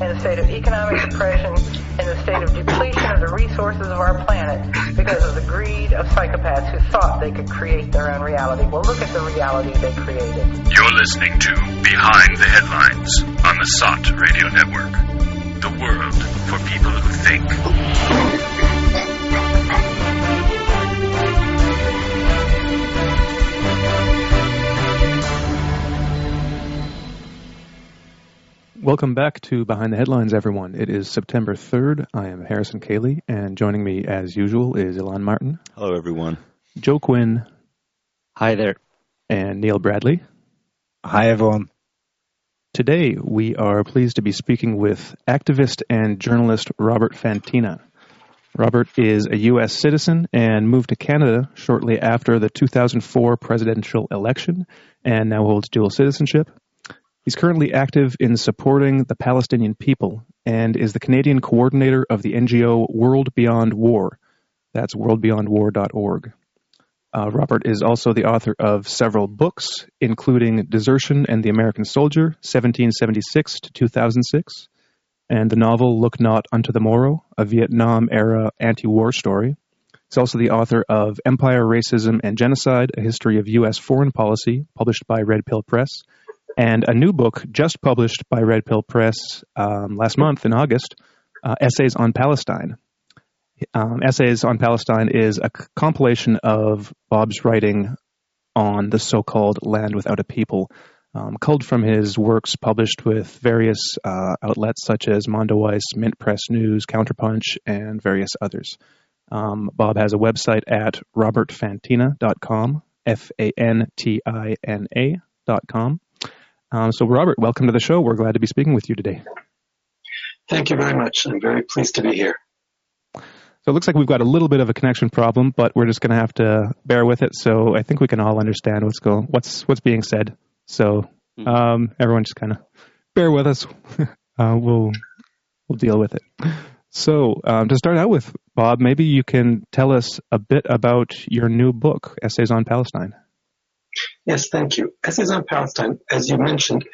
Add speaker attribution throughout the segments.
Speaker 1: in a state of economic depression, in a state of depletion of the resources of our planet because of the greed of psychopaths who thought they could create their own reality. Well, look at the reality they created.
Speaker 2: You're listening to Behind the Headlines on the SOTT Radio Network. The world for people who think.
Speaker 3: Welcome back to Behind the Headlines, everyone. It is September 3rd. I am Harrison Koehli, and joining me, as usual, is Elan Martin,
Speaker 4: Hello, everyone.
Speaker 3: Joe Quinn,
Speaker 5: Hi there.
Speaker 3: and Niall Bradley.
Speaker 6: Hi, everyone.
Speaker 3: Today, we are pleased to be speaking with activist and journalist Robert Fantina. Robert is a U.S. citizen and moved to Canada shortly after the 2004 presidential election and now holds dual citizenship. He's currently active in supporting the Palestinian people and is the Canadian coordinator of the NGO World Beyond War. That's worldbeyondwar.org. Uh, Robert is also the author of several books, including Desertion and the American Soldier, 1776 to 2006, and the novel Look Not Unto the Morrow, a Vietnam era anti war story. He's also the author of Empire, Racism, and Genocide, a history of U.S. foreign policy, published by Red Pill Press, and a new book just published by Red Pill Press um, last month in August, uh, Essays on Palestine. Um, Essays on Palestine is a c- compilation of Bob's writing on the so-called land without a people, um, culled from his works published with various uh, outlets such as Mondoweiss, Mint Press News, Counterpunch, and various others. Um, Bob has a website at robertfantina.com, F-A-N-T-I-N-A dot com. Um, so, Robert, welcome to the show. We're glad to be speaking with you today.
Speaker 7: Thank you very much. I'm very pleased to be here.
Speaker 3: So it looks like we've got a little bit of a connection problem, but we're just going to have to bear with it. So I think we can all understand what's going, what's what's being said. So um, everyone just kind of bear with us. uh, we'll we'll deal with it. So um, to start out with, Bob, maybe you can tell us a bit about your new book, Essays on Palestine.
Speaker 7: Yes, thank you. Essays on Palestine, as you mentioned,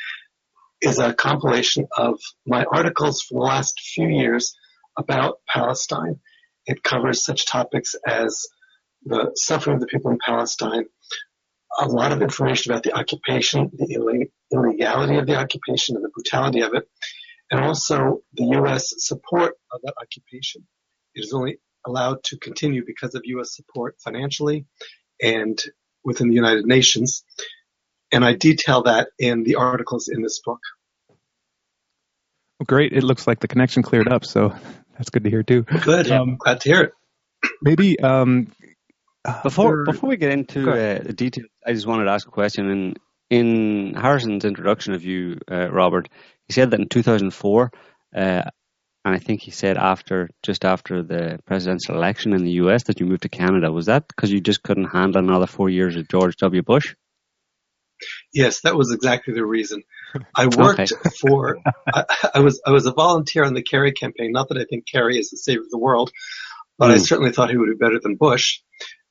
Speaker 7: is a compilation of my articles for the last few years about Palestine. It covers such topics as the suffering of the people in Palestine, a lot of information about the occupation, the illegality of the occupation and the brutality of it, and also the U.S. support of that occupation. It is only allowed to continue because of U.S. support financially and within the United Nations. And I detail that in the articles in this book.
Speaker 3: Great. It looks like the connection cleared up, so that's good to hear too.
Speaker 7: Good.
Speaker 3: Um,
Speaker 7: Glad to hear it.
Speaker 3: Maybe um,
Speaker 5: Before
Speaker 3: for-
Speaker 5: before we get into
Speaker 3: Go
Speaker 5: uh, the details, I just wanted to ask a question. In in Harrison's introduction of you, uh, Robert, he said that in 2004, uh, and I think he said after just after the presidential election in the U.S. that you moved to Canada. Was that because you just couldn't handle another four years of George W. Bush?
Speaker 7: Yes, that was exactly the reason. I worked
Speaker 5: Okay.
Speaker 7: for, I, I was, I was a volunteer on the Kerry campaign. Not that I think Kerry is the savior of the world, but I
Speaker 5: Mm.
Speaker 7: certainly thought he would be better than Bush.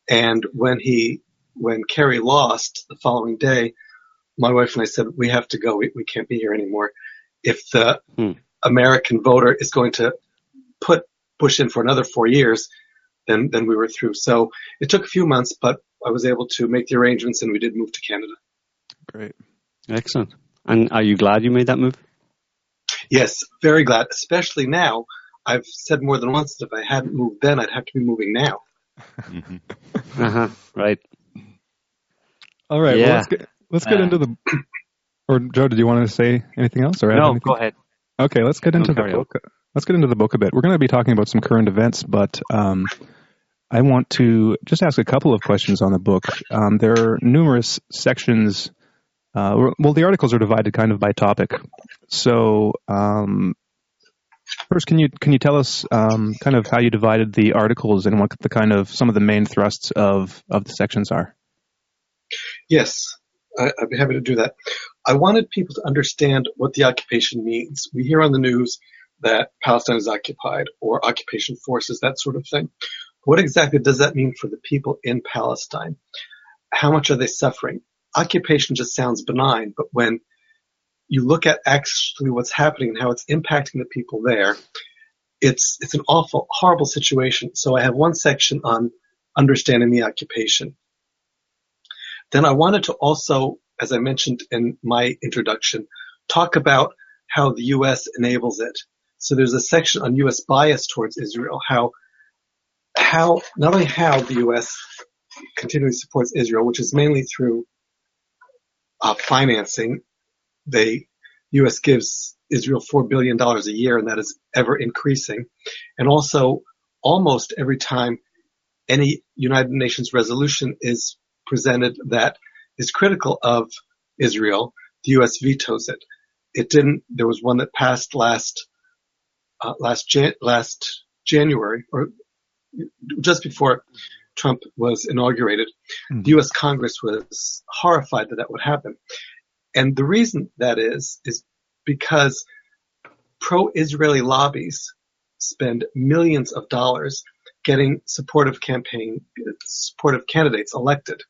Speaker 7: And when he, when Kerry lost the following day, my wife and I said, we have to go. We, we can't be here anymore. If the
Speaker 5: Hmm.
Speaker 7: American voter is going to put Bush in for another four years, than, then we were through. So it took a few months, but I was able to make the arrangements and we did move to Canada.
Speaker 3: Great.
Speaker 5: Excellent. And are you glad you made that move?
Speaker 7: Yes, very glad, especially now. I've said more than once that if I hadn't moved then, I'd have to be moving now.
Speaker 5: Uh huh. Right.
Speaker 3: All right. Well, let's get let's get
Speaker 5: Uh,
Speaker 3: into the. Or Joe, did you want to say anything else? Or
Speaker 5: No,
Speaker 3: anything?
Speaker 5: go ahead.
Speaker 3: Okay, let's get
Speaker 5: No,
Speaker 3: into the
Speaker 5: carry on.
Speaker 3: book. Let's get into the book a bit. We're going to be talking about some current events, but um, I want to just ask a couple of questions on the book. Um, there are numerous sections. Uh, well, the articles are divided kind of by topic. So, um, first, can you can you tell us um, kind of how you divided the articles and what the kind of some of the main thrusts of of the sections are?
Speaker 7: Yes, I, I'd be happy to do that. I wanted people to understand what the occupation means. We hear on the news that Palestine is occupied or occupation forces, that sort of thing. What exactly does that mean for the people in Palestine? How much are they suffering? occupation just sounds benign, but when you look at actually what's happening and how it's impacting the people there, it's it's an awful, horrible situation. So I have one section on understanding the occupation. Then I wanted to also, as I mentioned in my introduction, talk about how the U.S. enables it. So there's a section on U.S. bias towards Israel, how how not only how the U.S. continually supports Israel, which is mainly through uh, financing. The U.S. gives Israel four billion dollars a year, and that is ever increasing. And also, almost every time any United Nations resolution is presented that is critical of Israel, the U.S. vetoes it. It didn't. There was one that passed last uh, last Jan- last January or just before Trump was inaugurated. Mm-hmm. The U.S. Congress was horrified that that would happen, and the reason that is is because pro-Israeli lobbies spend millions of dollars getting supportive campaign supportive candidates elected.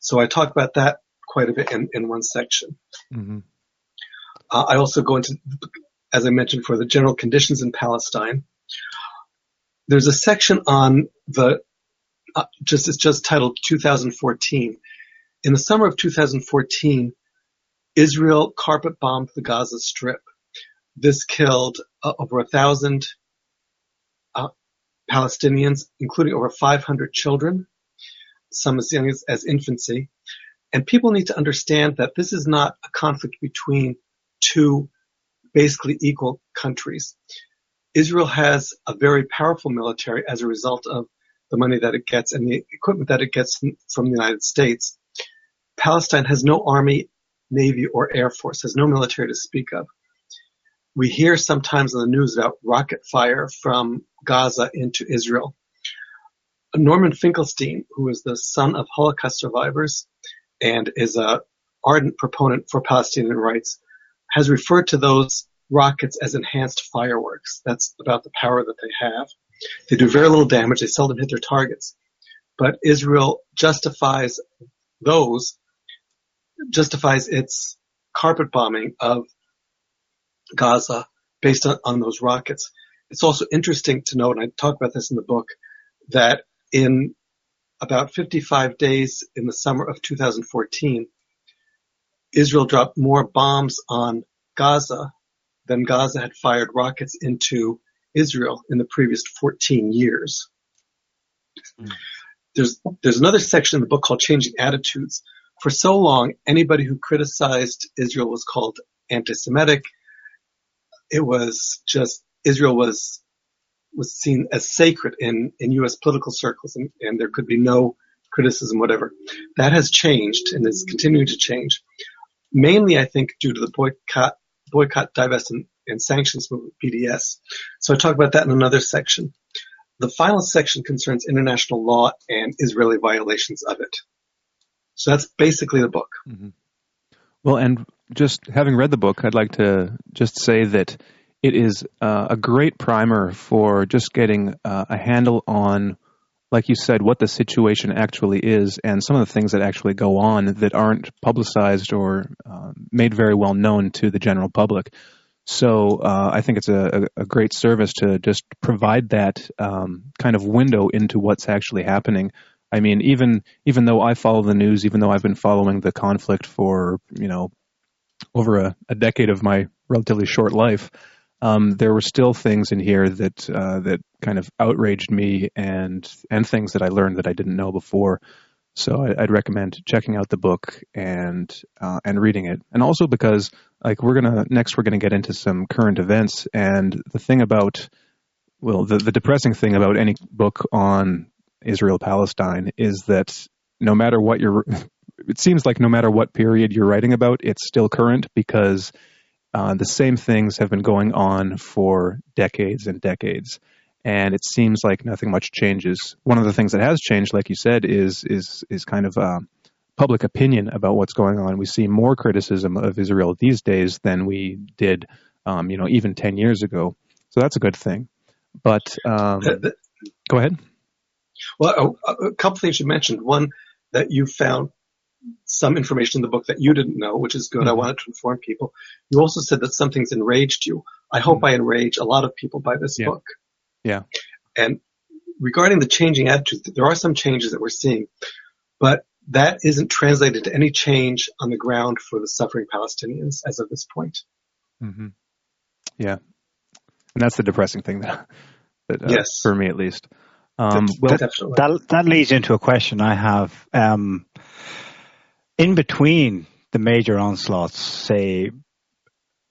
Speaker 7: So I talk about that quite a bit in, in one section. Mm-hmm. Uh, I also go into, as I mentioned, for the general conditions in Palestine. There's a section on the, uh, just, it's just titled 2014. In the summer of 2014, Israel carpet bombed the Gaza Strip. This killed uh, over a thousand uh, Palestinians, including over 500 children, some as young as, as infancy. And people need to understand that this is not a conflict between two basically equal countries. Israel has a very powerful military as a result of the money that it gets and the equipment that it gets from the United States. Palestine has no army, navy, or air force, has no military to speak of. We hear sometimes in the news about rocket fire from Gaza into Israel. Norman Finkelstein, who is the son of Holocaust survivors and is a ardent proponent for Palestinian rights, has referred to those rockets as enhanced fireworks. That's about the power that they have. They do very little damage. They seldom hit their targets. But Israel justifies those, justifies its carpet bombing of Gaza based on, on those rockets. It's also interesting to note, and I talk about this in the book, that in about 55 days in the summer of 2014, Israel dropped more bombs on Gaza than Gaza had fired rockets into Israel in the previous 14 years. Mm. There's, there's another section in the book called Changing Attitudes. For so long, anybody who criticized Israel was called anti-Semitic. It was just, Israel was, was seen as sacred in, in U.S. political circles and, and there could be no criticism, whatever. That has changed and is continuing to change mainly I think due to the boycott, boycott, divest, and, and sanctions movement, BDS. So I talk about that in another section. The final section concerns international law and Israeli violations of it. So that's basically the book. Mm-hmm.
Speaker 3: Well, and just having read the book, I'd like to just say that it is uh, a great primer for just getting uh, a handle on like you said, what the situation actually is and some of the things that actually go on that aren't publicized or uh, made very well known to the general public. So uh, I think it's a, a, great service to just provide that um, kind of window into what's actually happening. I mean, even even though I follow the news, even though I've been following the conflict for you know over a, a decade of my relatively short life, um, there were still things in here that uh, that kind of outraged me and and things that I learned that I didn't know before. So I, would recommend checking out the book and uh, and reading it, and also because like we're gonna next we're gonna get into some current events, and the thing about well the the depressing thing about any book on Israel Palestine is that no matter what you're it seems like no matter what period you're writing about, it's still current because uh, the same things have been going on for decades and decades, and it seems like nothing much changes. One of the things that has changed, like you said, is is is kind of uh, public opinion about what's going on. We see more criticism of Israel these days than we did, um, you know, even ten years ago. So that's a good thing. But um, go ahead.
Speaker 7: Well, a, a couple things you mentioned. One that you found some information in the book that you didn't know, which is good. Mm-hmm. I wanted to inform people. You also said that something's enraged you. I hope mm-hmm. I enrage a lot of people by this
Speaker 3: yeah.
Speaker 7: book.
Speaker 3: Yeah.
Speaker 7: And regarding the changing attitudes, there are some changes that we're seeing, but that isn't translated to any change on the ground for the suffering Palestinians as of this point.
Speaker 3: Mm-hmm. Yeah. And that's the depressing thing that, that uh,
Speaker 7: yes.
Speaker 3: for me at least.
Speaker 4: Um, well, that, that leads into a question I have. Um, in between the major onslaughts, say,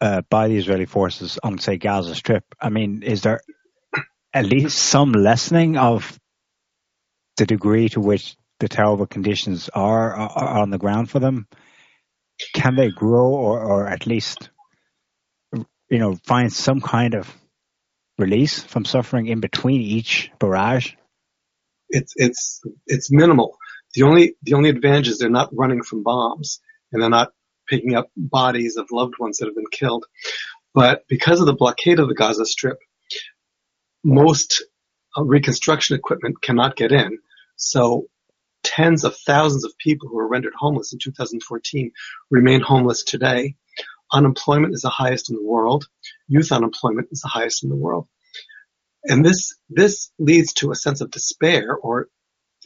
Speaker 4: uh, by the Israeli forces on, say, Gaza Strip, I mean, is there at least some lessening of the degree to which the terrible conditions are, are on the ground for them? Can they grow or, or at least, you know, find some kind of release from suffering in between each barrage?
Speaker 7: It's it's it's minimal. The only the only advantage is they're not running from bombs and they're not picking up bodies of loved ones that have been killed. But because of the blockade of the Gaza Strip, most uh, reconstruction equipment cannot get in. So tens of thousands of people who were rendered homeless in 2014 remain homeless today. Unemployment is the highest in the world. Youth unemployment is the highest in the world. And this, this leads to a sense of despair, or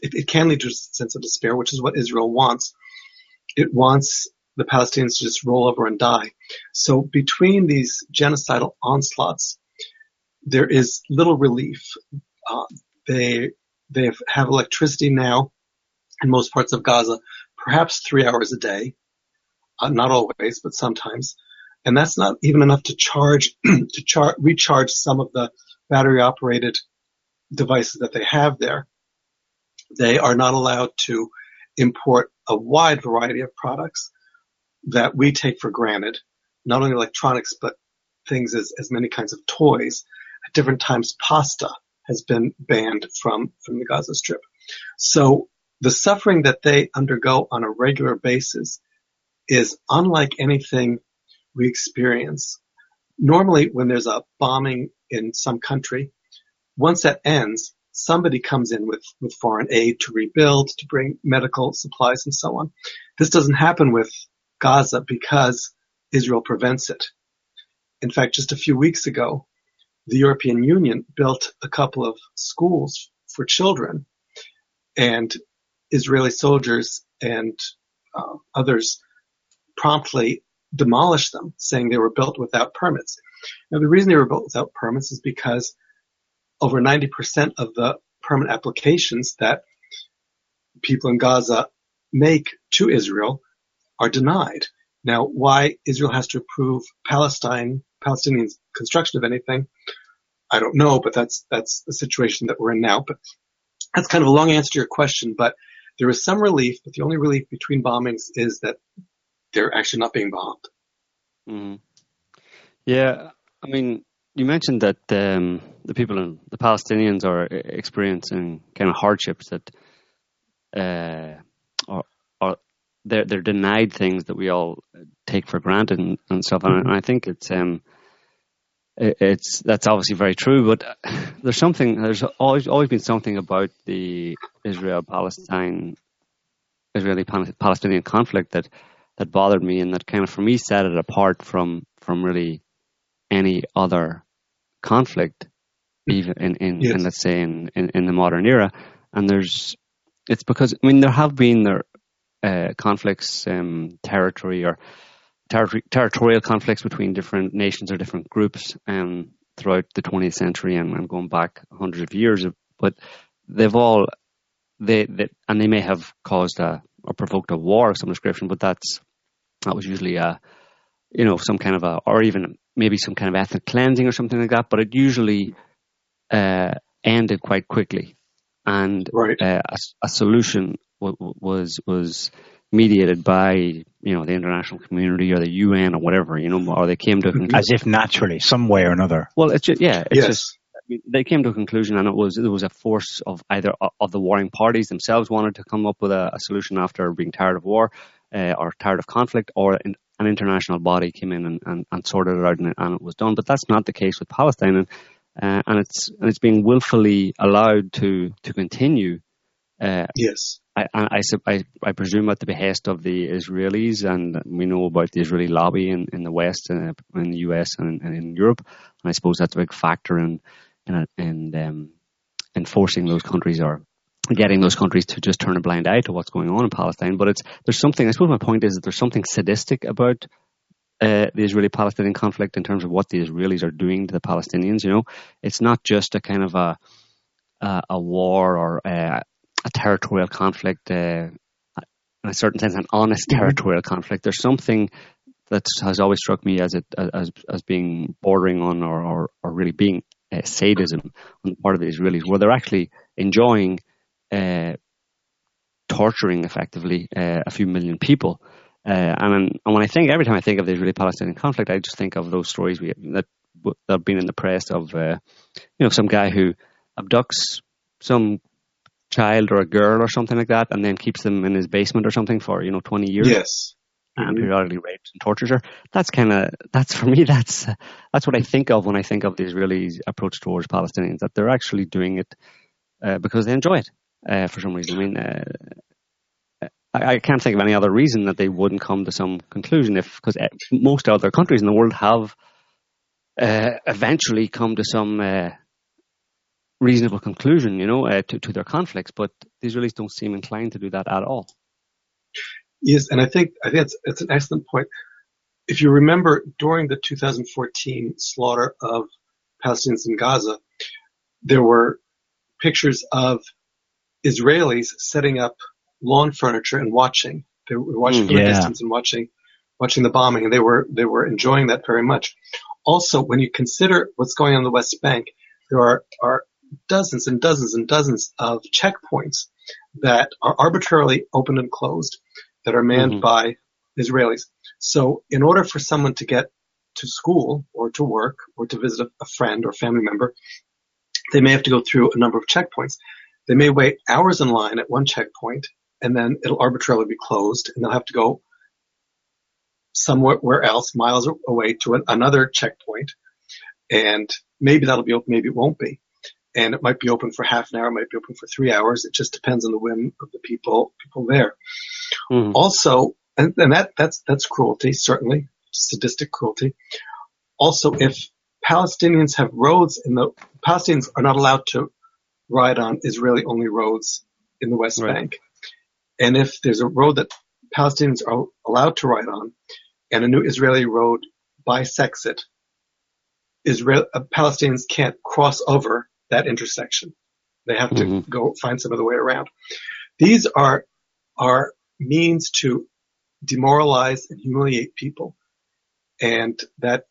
Speaker 7: it, it can lead to a sense of despair, which is what Israel wants. It wants the Palestinians to just roll over and die. So between these genocidal onslaughts, there is little relief. Uh, they they have electricity now in most parts of Gaza, perhaps three hours a day, uh, not always, but sometimes, and that's not even enough to charge to char- recharge some of the battery operated devices that they have there. They are not allowed to import a wide variety of products that we take for granted, not only electronics, but things as, as many kinds of toys. At different times, pasta has been banned from, from the Gaza Strip. So the suffering that they undergo on a regular basis is unlike anything we experience. Normally, when there's a bombing in some country, once that ends, somebody comes in with, with foreign aid to rebuild, to bring medical supplies and so on. This doesn't happen with Gaza because Israel prevents it. In fact, just a few weeks ago, the European Union built a couple of schools for children and Israeli soldiers and uh, others promptly demolished them, saying they were built without permits. Now, the reason they were built without permits is because over 90% of the permanent applications that people in Gaza make to Israel are denied. Now, why Israel has to approve Palestine, Palestinian construction of anything, I don't know, but that's, that's the situation that we're in now. But that's kind of a long answer to your question, but there is some relief, but the only relief between bombings is that they're actually not being bombed.
Speaker 5: Mm-hmm. Yeah, I mean, you mentioned that um, the people in the Palestinians are experiencing kind of hardships that uh, are, are they're they're denied things that we all take for granted and, and stuff. And, and I think it's um, it's that's obviously very true, but there's something there's always always been something about the Israel Palestine Israeli Palestinian conflict that that bothered me and that kind of for me set it apart from from really any other conflict even in, in, yes. in let's say in, in, in, the modern era and there's it's because I mean there have been there uh, conflicts um, territory or ter- territorial conflicts between different nations or different groups um, throughout the 20th century and, and going back hundreds of years. But they've all they, they and they may have caused a or provoked a war of some description, but that's that was usually a you know some kind of a or even maybe some kind of ethnic cleansing or something like that. But it usually uh, ended quite quickly, and
Speaker 7: right.
Speaker 5: uh, a, a, solution w- was was mediated by you know the international community or the UN or whatever you know or they came to a conclusion.
Speaker 4: as if naturally some way or another
Speaker 5: well it's just yeah it's
Speaker 7: yes.
Speaker 5: just they came to a conclusion and it was there was a force of either of the warring parties themselves wanted to come up with a, a solution after being tired of war uh, or tired of conflict or in, an international body came in and, and, and sorted it out and, and, it was done but that's not the case with Palestine and uh, and it's and it's being willfully allowed to to continue
Speaker 7: uh, yes
Speaker 5: I, I, I, I, presume at the behest of the Israelis, and we know about the Israeli lobby in, in the West, and uh, in the US, and, and, in Europe. And I suppose that's a big factor in in, in um, enforcing those countries or getting those countries to just turn a blind eye to what's going on in Palestine. But it's there's something. I suppose my point is that there's something sadistic about uh, the Israeli-Palestinian conflict in terms of what the Israelis are doing to the Palestinians. You know, it's not just a kind of a a, a war or a, a territorial conflict. Uh, in a certain sense, an honest mm-hmm. territorial conflict. There's something that has always struck me as it as as being bordering on or or, or really being uh, sadism on the part of the Israelis, where they're actually enjoying uh, torturing effectively uh, a few million people. Uh, and, and when I think every time I think of the Israeli-Palestinian conflict, I just think of those stories we, that that have been in the press of uh, you know some guy who abducts some child or a girl or something like that, and then keeps them in his basement or something for you know twenty years.
Speaker 7: Yes.
Speaker 5: And mm-hmm. periodically rapes and tortures her. That's kind of that's for me. That's that's what I think of when I think of the Israeli approach towards Palestinians. That they're actually doing it uh, because they enjoy it uh, for some reason. I mean, uh, I, I, can't think of any other reason that they wouldn't come to some conclusion if because uh, most other countries in the world have uh, eventually come to some uh, reasonable conclusion, you know, uh, to, to their conflicts, but the Israelis don't seem inclined to do that at all.
Speaker 7: Yes, and I think I think it's, it's an excellent point. If you remember, during the 2014 slaughter of Palestinians in Gaza, there were pictures of Israelis setting up lawn furniture and watching. They were watching from yeah. a distance and watching watching the bombing, and they were they were enjoying that very much. Also, when you consider what's going on in the West Bank, there are are dozens and dozens and dozens of checkpoints that are arbitrarily opened and closed that are manned mm-hmm. by Israelis. So in order for someone to get to school or to work or to visit a, a friend or family member, they may have to go through a number of checkpoints. They may wait hours in line at one checkpoint and then it'll arbitrarily be closed and they'll have to go somewhere else, miles away to an, another checkpoint. And maybe that'll be open, maybe it won't be. And it might be open for half an hour, it might be open for three hours. It just depends on the whim of the people, people there. Mm. Also, and, and that, that's, that's cruelty, certainly, sadistic cruelty. Also, if Palestinians have roads and the, Palestinians are not allowed to ride on Israeli only roads in the West right. Bank. And if there's a road that Palestinians are allowed to ride on and a new Israeli road bisects it, Israel, uh, Palestinians can't cross over that intersection. They have to mm-hmm. go find some other way around. These are, are means to demoralize and humiliate people. And that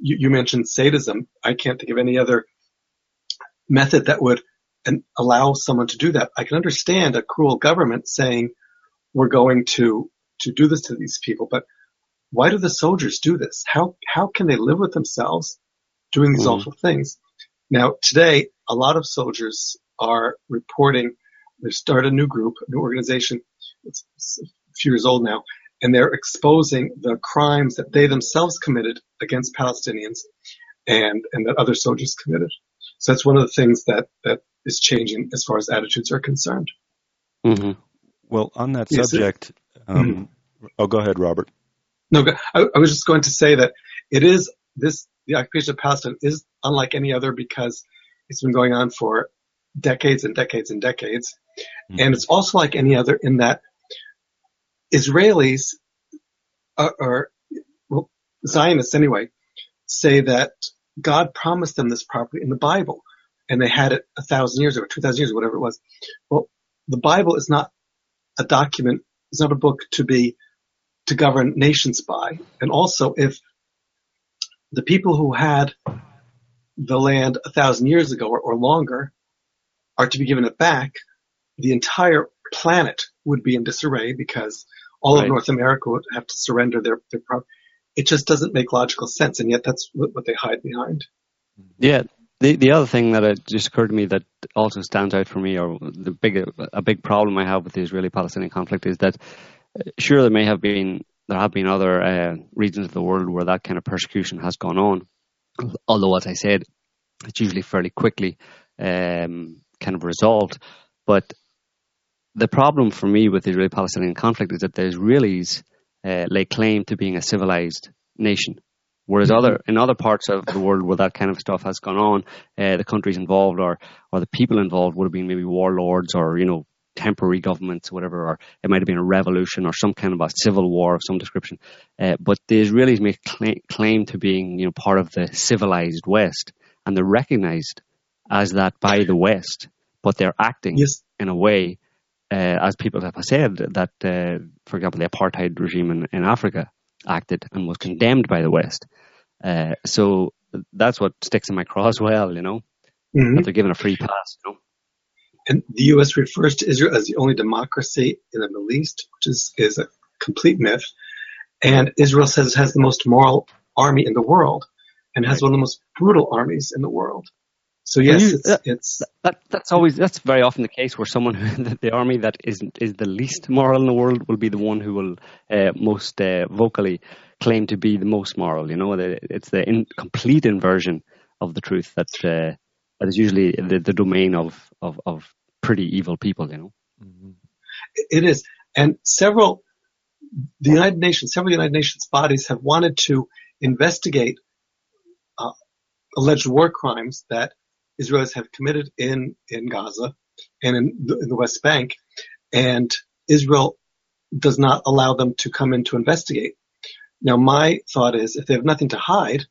Speaker 7: you, you mentioned sadism. I can't think of any other method that would and allow someone to do that. I can understand a cruel government saying we're going to to do this to these people, but why do the soldiers do this? How how can they live with themselves doing these mm awful things? Now today, a lot of soldiers are reporting. They've started a new group, a new organization. It's, it's a few years old now, and they're exposing the crimes that they themselves committed against Palestinians, and and that other soldiers committed. So that's one of the things that that is changing as far as attitudes are concerned.
Speaker 6: Mm-hmm. Well, on that yes, subject, um, mm-hmm. oh, go ahead, Robert.
Speaker 7: No, I, I, was just going to say that it is this the occupation of Palestine is unlike any other because it's been going on for decades and decades and decades, mm-hmm. and it's also like any other in that Israelis are, are well, Zionists anyway say that God promised them this property in the Bible and they had it a thousand years ago, two thousand years, ago, whatever it was. Well, the Bible is not a document, it's not a book to be, to govern nations by. And also if the people who had the land a thousand years ago or, or longer are to be given it back, the entire planet would be in disarray because all right. of North America would have to surrender their, their property. It just doesn't make logical sense, and yet that's what, what they hide behind.
Speaker 5: Yeah, the the other thing that just occurred to me that also stands out for me, or the big a big problem I have with the Israeli-Palestinian conflict is that uh, sure there may have been there have been other uh, regions of the world where that kind of persecution has gone on, although as I said, it's usually fairly quickly um, kind of resolved. But the problem for me with the Israeli-Palestinian conflict is that the Israelis uh, lay claim to being a civilized nation. Whereas other in other parts of the world where that kind of stuff has gone on, uh, the countries involved or or the people involved would have been maybe warlords or you know temporary governments, or whatever, or it might have been a revolution or some kind of a civil war of some description. Uh, but the Israelis make claim to being you know part of the civilized West, and they're recognized as that by the West, but they're acting yes. in a way uh, as people have said, that, uh, for example, the apartheid regime in, in, Africa acted and was condemned by the West. Uh, so that's what sticks in my craw as well, you know, mm-hmm. that they're given a free pass, you know.
Speaker 7: And the U.S. refers to Israel as the only democracy in the Middle East, which is, is a complete myth. And Israel says it has the most moral army in the world and has one of the most brutal armies in the world. So yes, you, it's, that, it's
Speaker 5: that, that's always that's very often the case where someone the, the army that is is the least moral in the world will be the one who will uh, most uh, vocally claim to be the most moral. You know, it's the in, complete inversion of the truth that uh, that is usually the, the domain of, of of pretty evil people. You know,
Speaker 7: mm-hmm. it is, and several the United Nations, several United Nations bodies have wanted to investigate uh, alleged war crimes that Israelis have committed in, in Gaza and in the, in the West Bank, and Israel does not allow them to come in to investigate. Now, my thought is if they have nothing to hide,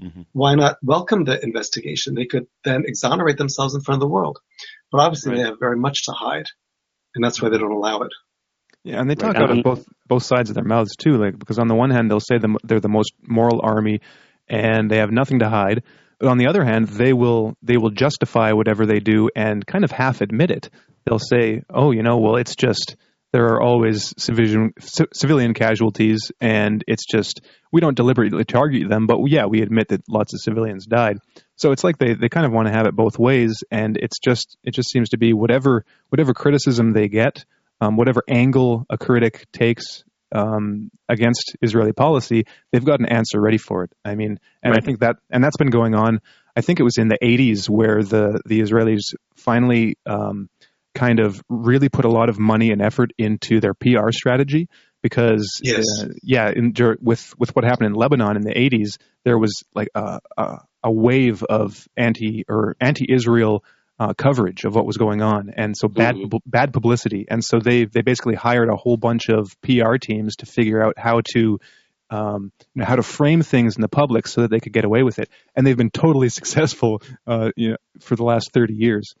Speaker 7: mm-hmm. why not welcome the investigation? They could then exonerate themselves in front of the world. But obviously, right. they have very much to hide, and that's why they don't allow it.
Speaker 3: Yeah, and they talk right. out of both both sides of their mouths too. Like because on the one hand, they'll say they're the most moral army, and they have nothing to hide. On the other hand, they will they will justify whatever they do and kind of half admit it. They'll say, "Oh, you know, well, it's just there are always civilian civilian casualties, and it's just we don't deliberately target them, but yeah, we admit that lots of civilians died." So it's like they, they kind of want to have it both ways, and it's just it just seems to be whatever whatever criticism they get, um, whatever angle a critic takes um, against Israeli policy, they've got an answer ready for it. I mean, and right. I think that, and that's been going on. I think it was in the 80s where the the Israelis finally um, kind of really put a lot of money and effort into their PR strategy because
Speaker 7: yes.
Speaker 3: uh, yeah, in, with with what happened in Lebanon in the 80s, there was like a, a, a wave of anti or anti-Israel uh, coverage of what was going on, and so bad mm-hmm. bad publicity. And so they they basically hired a whole bunch of PR teams to figure out how to um, you know, how to frame things in the public so that they could get away with it. And they've been totally successful, uh, you know, for the last thirty years.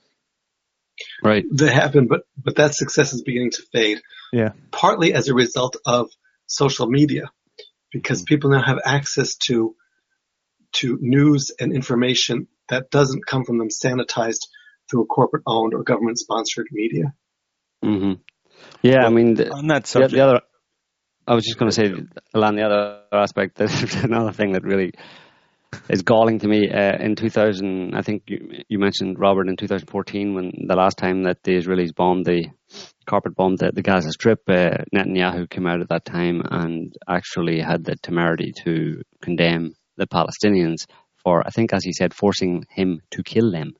Speaker 5: Right.
Speaker 7: They have been, but but that success is beginning to fade.
Speaker 3: Yeah.
Speaker 7: Partly as a result of social media, because people now have access to to news and information that doesn't come from them sanitized through a corporate owned or government sponsored media.
Speaker 5: Mm-hmm. Yeah, well, I mean,
Speaker 6: the, on that subject,
Speaker 5: the, the, other, I was just going to say, along the other aspect, there's another thing that really is galling to me. Uh, in 2000, I think you, you, mentioned Robert in 2014 when the last time that the Israelis bombed the carpet bombed the, the Gaza Strip, uh, Netanyahu came out at that time and actually had the temerity to condemn the Palestinians for, I think, as he said, forcing him to kill them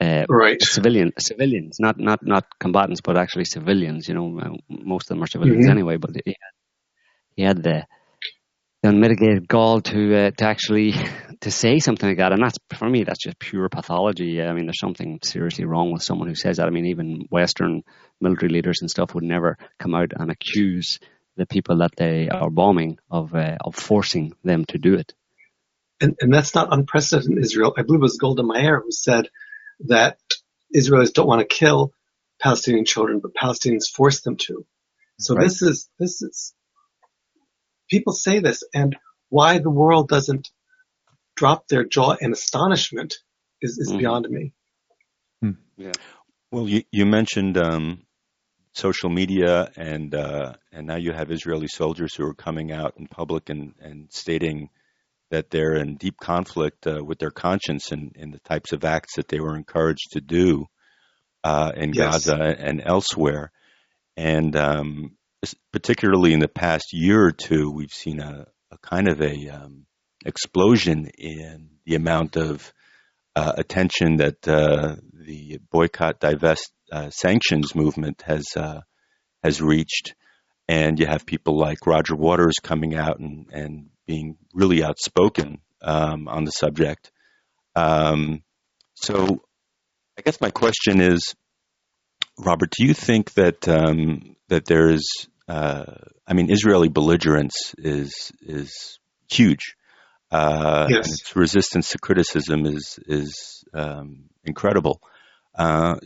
Speaker 7: uh, right.
Speaker 5: civilian civilians, not not not combatants, but actually civilians. You know, uh, most of them are civilians mm-hmm. anyway. But he had, he had the, the unmitigated gall to uh, to actually to say something like that, and that's for me that's just pure pathology. I mean, there's something seriously wrong with someone who says that. I mean, even Western military leaders and stuff would never come out and accuse the people that they are bombing of uh, of forcing them to do it.
Speaker 7: And, and that's not unprecedented in Israel. I believe it was Golda Meir who said that Israelis don't want to kill Palestinian children, but Palestinians force them to. So right. this is, this is, people say this and why the world doesn't drop their jaw in astonishment is, is mm. beyond me.
Speaker 6: Hmm. Yeah. Well, you, you mentioned, um, social media and, uh, and now you have Israeli soldiers who are coming out in public and, and stating that they're in deep conflict uh, with their conscience and, and, the types of acts that they were encouraged to do uh, in yes. Gaza and elsewhere. And um, particularly in the past year or two, we've seen a, a kind of a um, explosion in the amount of uh, attention that uh, the boycott, divest, uh, sanctions movement has uh, has reached, and you have people like Roger Waters coming out and, and being really outspoken um, on the subject. Um, so, I guess my question is, Robert, do you think that um, that there is, uh, I mean, Israeli belligerence is is huge. Uh, yes. its resistance to criticism is is um, incredible. Uh,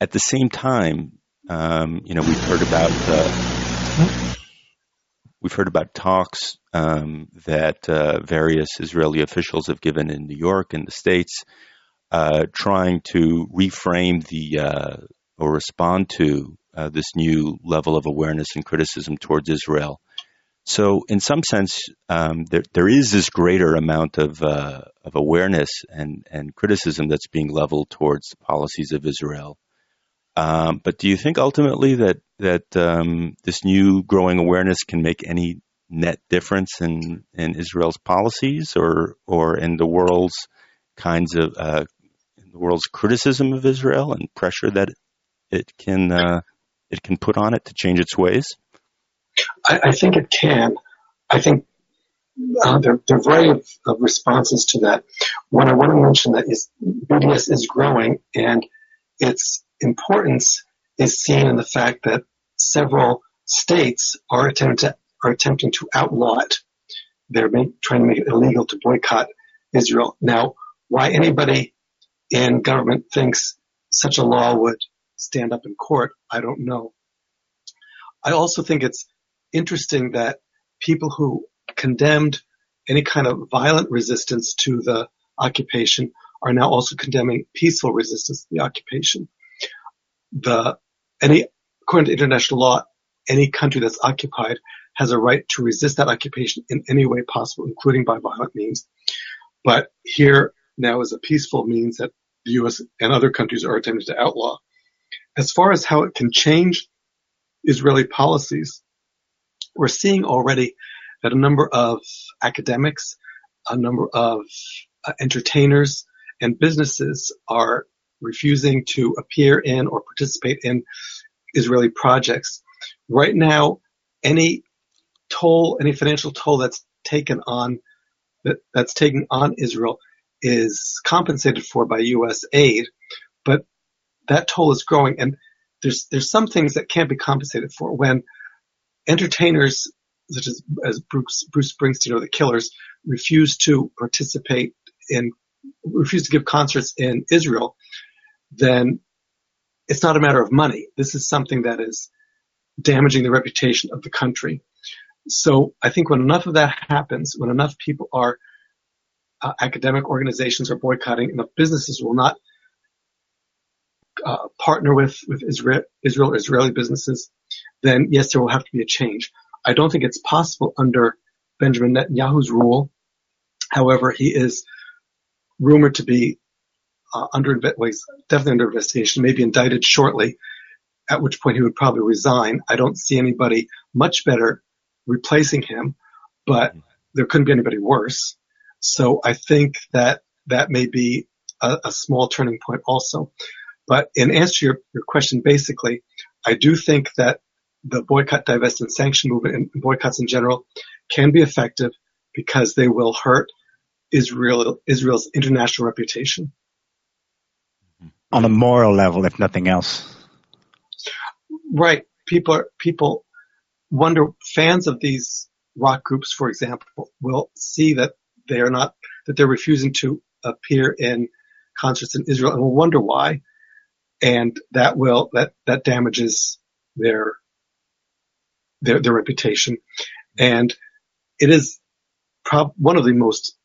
Speaker 6: at the same time, um, you know, we've heard about uh, we've heard about talks um, that uh, various Israeli officials have given in New York and the states, uh, trying to reframe the uh, or respond to this new level of awareness and criticism towards Israel so, in some sense, um, there there is this greater amount of uh, of awareness and and criticism that's being leveled towards the policies of Israel. Um, but do you think ultimately that that um, this new growing awareness can make any net difference in, in Israel's policies or or in the world's kinds of uh, the world's criticism of Israel and pressure that it can uh, it can put on it to change its ways?
Speaker 7: I, I think it can. I think uh, there, there, are a variety of, of, responses to that. One I want to mention that is BDS is growing and its importance is seen in the fact that several states are attempting to, are attempting to outlaw it. They're make, trying to make it illegal to boycott Israel. Now, why anybody in government thinks such a law would stand up in court, I don't know. I also think it's interesting that people who condemned any kind of violent resistance to the occupation are now also condemning peaceful resistance to the occupation. The any according to international law, any country that's occupied has a right to resist that occupation in any way possible, including by violent means. But here now is a peaceful means that the U.S. and other countries are attempting to outlaw. As far as how it can change Israeli policies, we're seeing already that a number of academics, a number of uh, entertainers and businesses are refusing to appear in or participate in Israeli projects. Right now, any toll, any financial toll that's taken on that, that's taken on Israel is compensated for by U.S. aid, but that toll is growing, and there's there's some things that can't be compensated for. When entertainers such as, as Bruce, Bruce Springsteen or the Killers refuse to participate in, refuse to give concerts in Israel, then it's not a matter of money. This is something that is damaging the reputation of the country. So I think when enough of that happens, when enough people are uh, academic organizations are boycotting, enough businesses will not uh, partner with with Israel, Israel or Israeli businesses, then yes, there will have to be a change. I don't think it's possible under Benjamin Netanyahu's rule. However, he is rumored to be uh, under well, he's definitely under investigation, maybe indicted shortly. At which point he would probably resign. I don't see anybody much better replacing him, but there couldn't be anybody worse. So I think that that may be a, a small turning point also. But in answer to your, your question, basically, I do think that the boycott, divest, and sanction movement and boycotts in general can be effective because they will hurt Israel, Israel's international reputation.
Speaker 4: On a moral level, if nothing else.
Speaker 7: Right. People are, people wonder, fans of these rock groups, for example, will see that they are not, that they're refusing to appear in concerts in Israel and will wonder why. And that will, that, that damages their their, their reputation. And it is prob- one of the most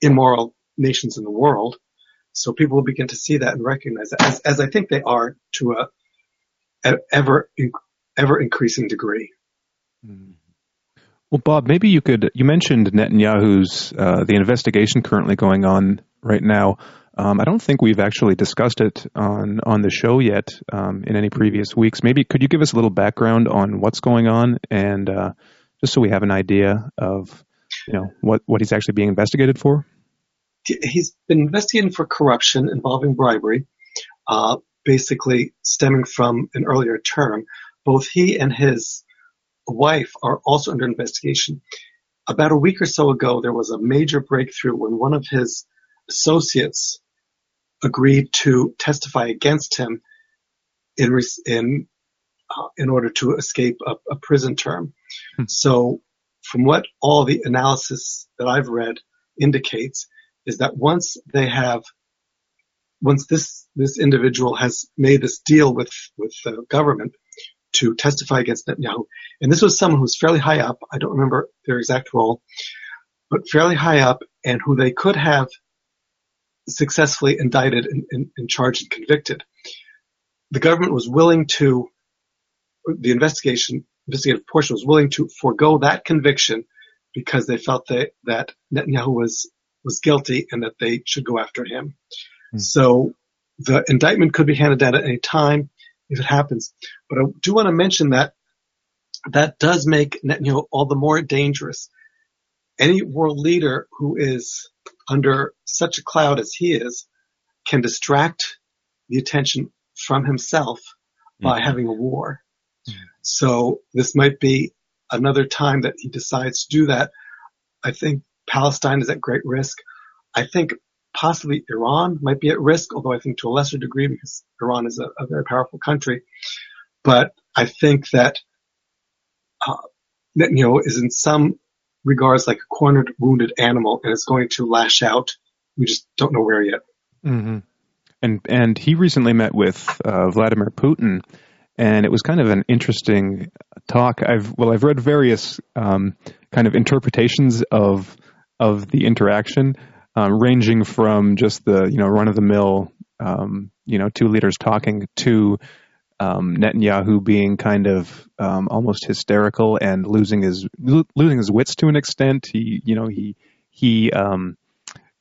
Speaker 7: immoral nations in the world. So people will begin to see that and recognize that, as, as I think they are to a, a ever ever increasing degree.
Speaker 3: Hmm. Well, Bob, maybe you could. You mentioned Netanyahu's uh, the investigation currently going on right now. Um, I don't think we've actually discussed it on on the show yet um, in any previous weeks. Maybe could you give us a little background on what's going on, and uh, just so we have an idea of you know what what he's actually being investigated for?
Speaker 7: He's been investigated for corruption involving bribery. Uh, basically stemming from an earlier term. Both he and his wife are also under investigation. About a week or so ago, there was a major breakthrough when one of his associates agreed to testify against him in in uh, in order to escape a, a prison term. Hmm. So, from what all the analysis that I've read indicates, is that once they have once this this individual has made this deal with with the government to testify against Netanyahu, and this was someone who's fairly high up. I don't remember their exact role, but fairly high up, and who they could have successfully indicted and, and, and charged and convicted. The government was willing to, the investigation, investigative portion was willing to forego that conviction because they felt that, that Netanyahu was, was guilty and that they should go after him. Mm. So the indictment could be handed down at any time if it happens. But I do want to mention that that does make Netanyahu all the more dangerous. Any world leader who is under such a cloud as he is can distract the attention from himself by mm-hmm. having a war. Mm-hmm. So this might be another time that he decides to do that. I think Palestine is at great risk. I think possibly Iran might be at risk, although I think to a lesser degree because Iran is a, a very powerful country. But I think that uh, Netanyahu is in some regards like a cornered, wounded animal and is going to lash out. We just don't know where yet.
Speaker 3: Mm-hmm. And and he recently met with uh, Vladimir Putin, and it was kind of an interesting talk. I've well, I've read various um, kind of interpretations of of the interaction, um, ranging from just the you know run of the mill, um, you know, two leaders talking to um, Netanyahu being kind of um, almost hysterical and losing his losing his wits to an extent. He, you know, he he um,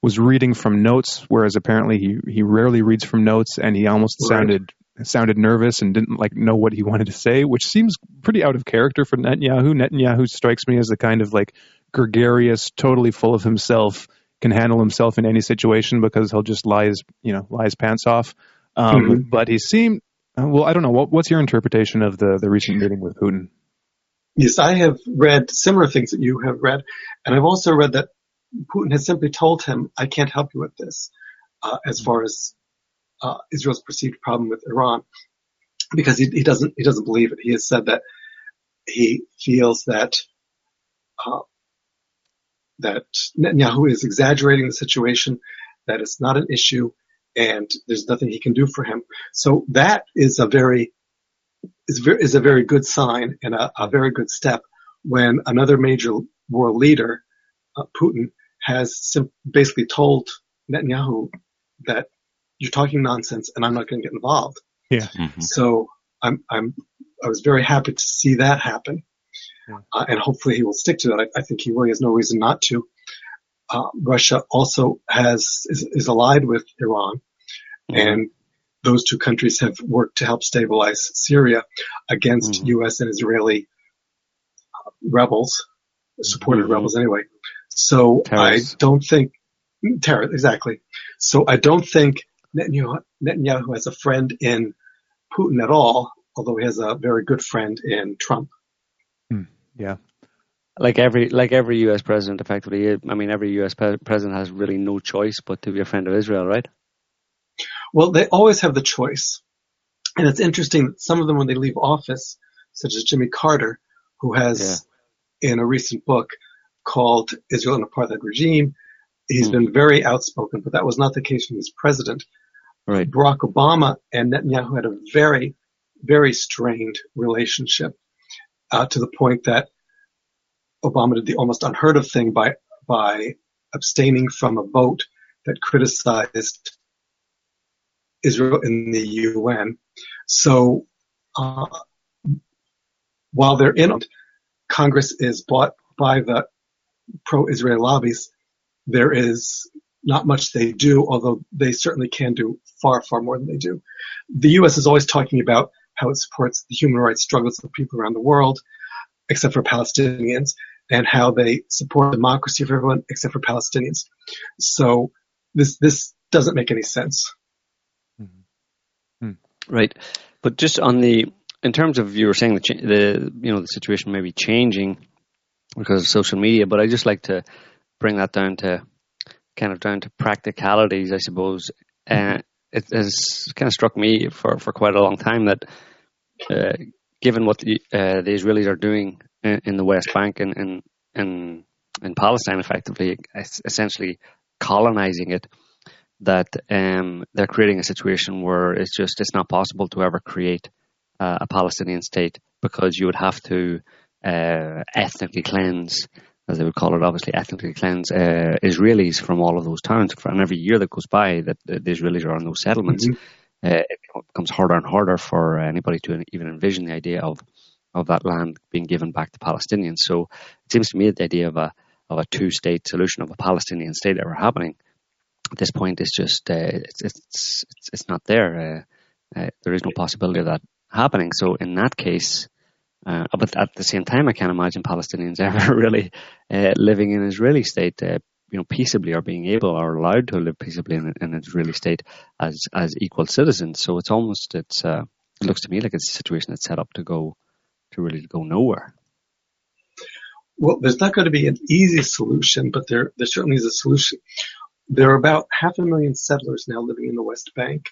Speaker 3: was reading from notes, whereas apparently he he rarely reads from notes, and he almost right. sounded sounded nervous and didn't like know what he wanted to say, which seems pretty out of character for Netanyahu. Netanyahu strikes me as the kind of like gregarious, totally full of himself, can handle himself in any situation because he'll just lie his you know lie his pants off. Um, mm-hmm. But he seemed uh, well, I don't know. What, what's your interpretation of the, the recent meeting with Putin?
Speaker 7: Yes, I have read similar things that you have read, and I've also read that Putin has simply told him, "I can't help you with this," uh, as far as uh, Israel's perceived problem with Iran, because he, he, doesn't he doesn't believe it. He has said that he feels that uh, that Netanyahu is exaggerating the situation, that it's not an issue, and there's nothing he can do for him. So that is a very is, very, is a very good sign and a, a, very good step when another major world leader, uh, Putin, has sim- basically told Netanyahu that you're talking nonsense and I'm not going to get involved.
Speaker 3: Yeah. Mm-hmm.
Speaker 7: So I'm I'm I was very happy to see that happen, yeah. uh, and hopefully he will stick to that. I, I, think he really has no reason not to uh, Russia also has is, is allied with Iran, mm-hmm. and those two countries have worked to help stabilize Syria against mm-hmm. U.S. and Israeli uh, rebels, supported mm-hmm. rebels anyway. So Terrorists. I don't think terror exactly. So I don't think Netanyahu, Netanyahu has a friend in Putin at all, although he has a very good friend in Trump.
Speaker 3: Mm, yeah,
Speaker 5: like every like every U.S. president, effectively. I mean, every U.S. Pre- president has really no choice but to be a friend of Israel, right?
Speaker 7: Well, they always have the choice, and it's interesting that some of them, when they leave office, such as Jimmy Carter, who has yeah. in a recent book called "Israel and Apartheid Regime," he's hmm. been very outspoken, but that was not the case when he was president.
Speaker 5: Right.
Speaker 7: Barack Obama and Netanyahu had a very, very strained relationship uh, to the point that Obama did the almost unheard of thing by by abstaining from a vote that criticized Israel in the UN. So uh, while they're in, Congress is bought by the pro-Israel lobbies. There is not much they do, although they certainly can do far, far more than they do. The U.S. is always talking about how it supports the human rights struggles of people around the world, except for Palestinians and how they support democracy for everyone except for Palestinians. So this this doesn't make any sense.
Speaker 3: Mm-hmm.
Speaker 5: Right, but just on the in terms of you were saying the the you know the situation may be changing because of social media, but I just like to bring that down to kind of down to practicalities, I suppose. Uh, it has kind of struck me for, for quite a long time that uh, given what the, uh, the Israelis are doing in, in, the West Bank and in, in, in Palestine, effectively, essentially colonizing it, that um, they're creating a situation where it's just it's not possible to ever create uh, a Palestinian state because you would have to uh, ethnically cleanse as they would call it, obviously ethnically cleanse uh, Israelis from all of those towns. And every year that goes by that the Israelis are on those settlements, mm-hmm. uh, it becomes harder and harder for anybody to even envision the idea of of that land being given back to Palestinians. So it seems to me that the idea of a of a two state solution of a Palestinian state ever happening at this point is just uh, it's, it's it's not there. Uh, uh, there is no possibility of that happening. So in that case, uh, but at the same time, I can't imagine Palestinians ever really uh, living in an Israeli state, uh, you know, peaceably or being able or allowed to live peaceably in, in an Israeli state as as equal citizens. So it's almost it's uh, it looks to me like it's a situation that's set up to go to really go nowhere.
Speaker 7: Well, there's not going to be an easy solution, but there there certainly is a solution. There are about half a million settlers now living in the West Bank.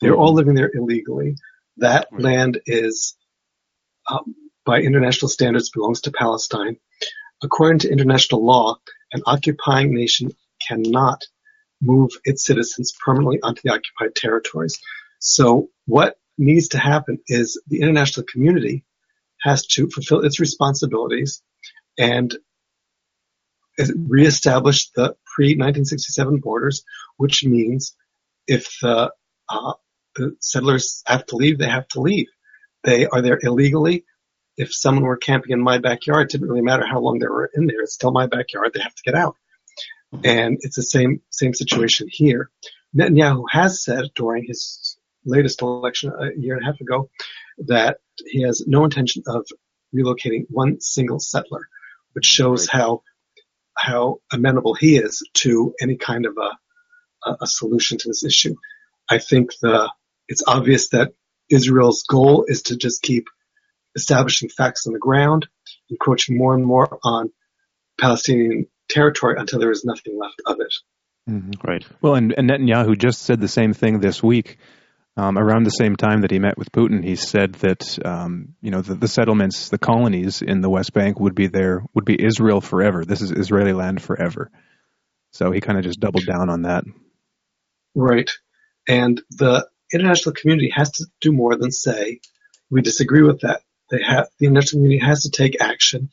Speaker 7: They're mm-hmm. all living there illegally. That right. land is um, by international standards belongs to Palestine. According to international law, an occupying nation cannot move its citizens permanently onto the occupied territories. So what needs to happen is the international community has to fulfill its responsibilities and reestablish the pre-1967 borders, which means if the, uh, the settlers have to leave, they have to leave. They are there illegally if someone were camping in my backyard, it didn't really matter how long they were in there. It's still my backyard. They have to get out. And it's the same, same situation here. Netanyahu has said during his latest election a year and a half ago that he has no intention of relocating one single settler, which shows right. how, how amenable he is to any kind of a, a, a solution to this issue. I think the, it's obvious that Israel's goal is to just keep establishing facts on the ground, encroaching more and more on Palestinian territory until there is nothing left of it.
Speaker 3: Mm-hmm. Right. Well, and, and, Netanyahu just said the same thing this week. Um, around the same time that he met with Putin, he said that um, you know the, the, settlements, the colonies in the West Bank would be there, would be Israel forever. This is Israeli land forever. So he kind of just doubled down on that.
Speaker 7: Right, and the international community has to do more than say we disagree with that. They have the international community has to take action.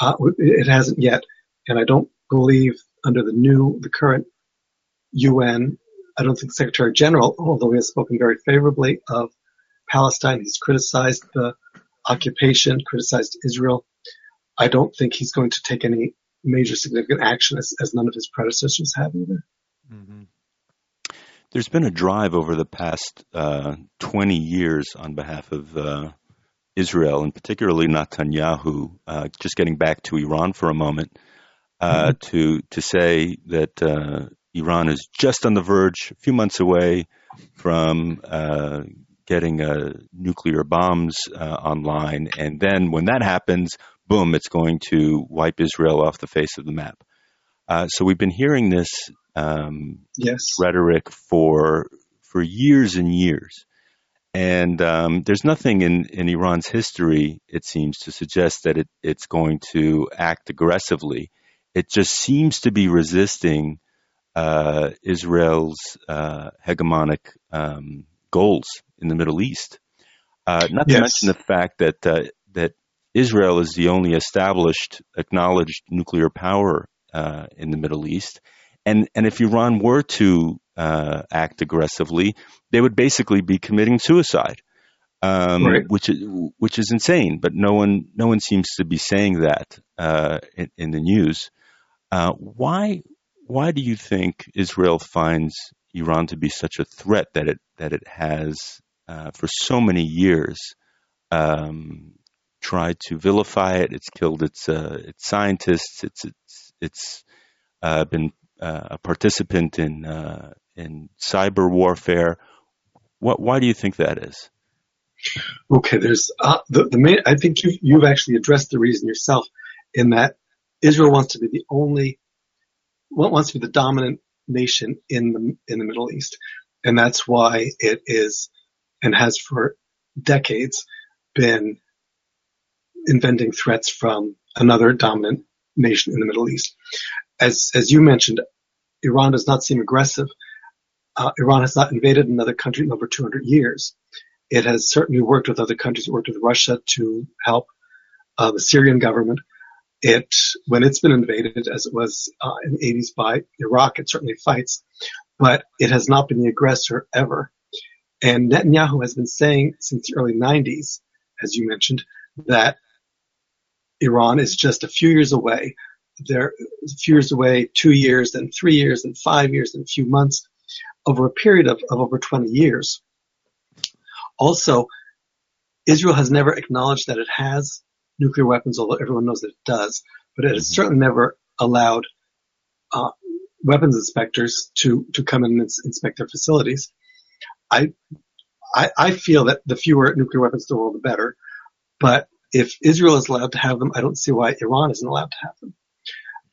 Speaker 7: Uh, it hasn't yet, and I don't believe under the new, the current UN, I don't think Secretary General, although he has spoken very favorably of Palestine, he's criticized the occupation, criticized Israel. I don't think he's going to take any major significant action as, as none of his predecessors have either. Mm-hmm.
Speaker 6: There's been a drive over the past uh, 20 years on behalf of uh, Israel, and particularly Netanyahu, uh, just getting back to Iran for a moment, uh, mm-hmm. to to say that uh, Iran is just on the verge, a few months away from uh, getting uh, nuclear bombs uh, online, and then when that happens, boom, it's going to wipe Israel off the face of the map. so we've been hearing this um,
Speaker 7: yes.
Speaker 6: rhetoric for for years and years. And um, there's nothing in, in Iran's history, it seems, to suggest that it, it's going to act aggressively. It just seems to be resisting uh, Israel's uh, hegemonic um, goals in the Middle East. Uh, not to mention the fact that uh, that Israel is the only established, acknowledged nuclear power uh, in the Middle East, and and if Iran were to uh, act aggressively, they would basically be committing suicide, um, right. which is which is insane. But no one no one seems to be saying that uh, in, in, the news. Uh, why why do you think Israel finds Iran to be such a threat that it that it has uh, for so many years? Um, tried to vilify it. It's killed its uh, its scientists. It's it's it's uh, been a participant in uh, in cyber warfare. What, why do you think that is?
Speaker 7: Okay, there's uh, the, the main. I think you've you've actually addressed the reason yourself, in that Israel wants to be the only, wants to be the dominant nation in the in the Middle East, and that's why it is, and has for decades been inventing threats from another dominant nation in the Middle East. As as you mentioned, Iran does not seem aggressive. Uh, Iran has not invaded another country in over 200 years. It has certainly worked with other countries. Worked with Russia to help uh, the Syrian government. It, when it's been invaded, as it was uh, in the 80s by Iraq, it certainly fights, but it has not been the aggressor ever. And Netanyahu has been saying since the early 90s, as you mentioned, that Iran is just a few years away. They're a few years away, two years, then three years, then five years, then a few months, over a period of, of over 20 years. Also, Israel has never acknowledged that it has nuclear weapons, although everyone knows that it does, but it has mm-hmm. certainly never allowed uh, weapons inspectors to to come in and inspect their facilities. I, I I feel that the fewer nuclear weapons in the world, the better. But if Israel is allowed to have them, I don't see why Iran isn't allowed to have them.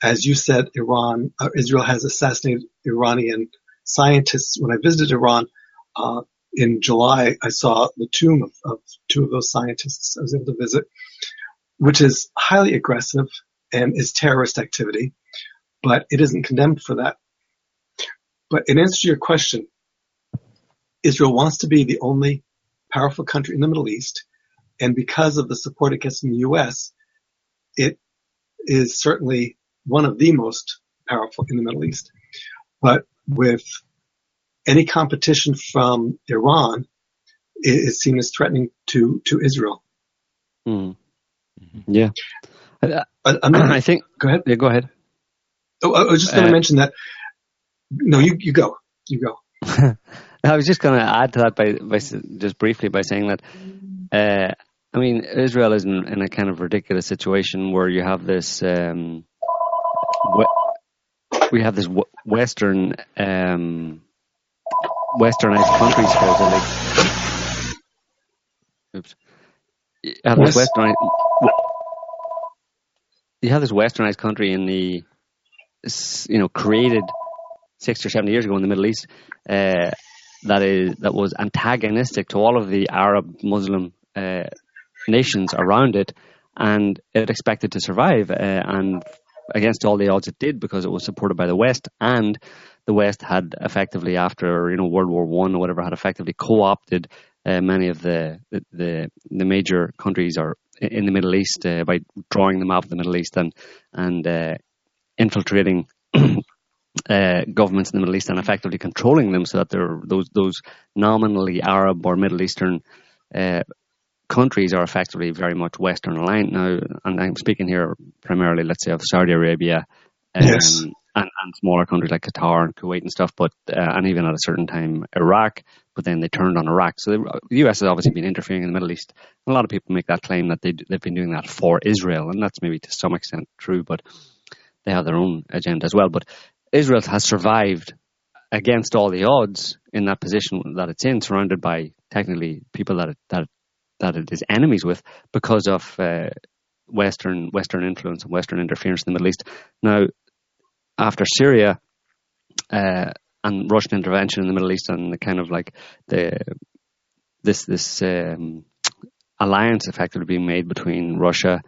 Speaker 7: As you said, Iran, uh, Israel has assassinated Iranian scientists. When I visited Iran, uh, in July, I saw the tomb of, of, two of those scientists I was able to visit, which is highly aggressive and is terrorist activity, but it isn't condemned for that. But in answer to your question, Israel wants to be the only powerful country in the Middle East, and because of the support it gets from the U.S., it is certainly one of the most powerful in the Middle East. But with any competition from Iran is seen as threatening to, to Israel.
Speaker 5: Mm. Yeah.
Speaker 7: I, I, think.
Speaker 5: Go ahead. Yeah, go ahead.
Speaker 7: Oh, I was just going to uh, mention that. No, you you go. You go.
Speaker 5: I was just going to add to that by, by just briefly by saying that. Uh, I mean, Israel is in, in, a kind of ridiculous situation where you have this. Um, we have this Western um, westernized country supposedly. Oops. You have this westernized. You have this westernized country in the, you know, created six or seven years ago in the Middle East, uh, that is that was antagonistic to all of the Arab Muslim uh, nations around it, and it expected to survive. Uh, and against all the odds, it did because it was supported by the West and the West had effectively, after you know World War One or whatever, had effectively co-opted uh, many of the, the the major countries or in the Middle East uh, by drawing the map of the Middle East and and uh, infiltrating uh, governments in the Middle East and effectively controlling them, so that they're those those nominally Arab or Middle Eastern uh, countries are effectively very much Western aligned now. And I'm speaking here primarily, let's say, of Saudi Arabia.
Speaker 7: Um, yes
Speaker 5: and, and smaller countries like Qatar and Kuwait and stuff, but uh, and even at a certain time Iraq. But then they turned on Iraq. So the, the U.S. has obviously been interfering in the Middle East. A lot of people make that claim that they they've been doing that for Israel, and that's maybe to some extent true, but they have their own agenda as well. But Israel has survived against all the odds in that position that it's in, surrounded by technically people that it, that that it is enemies with because of uh, Western Western influence and Western interference in the Middle East. Now, after Syria uh, and Russian intervention in the Middle East and the kind of like the this this um, alliance effectively being made between Russia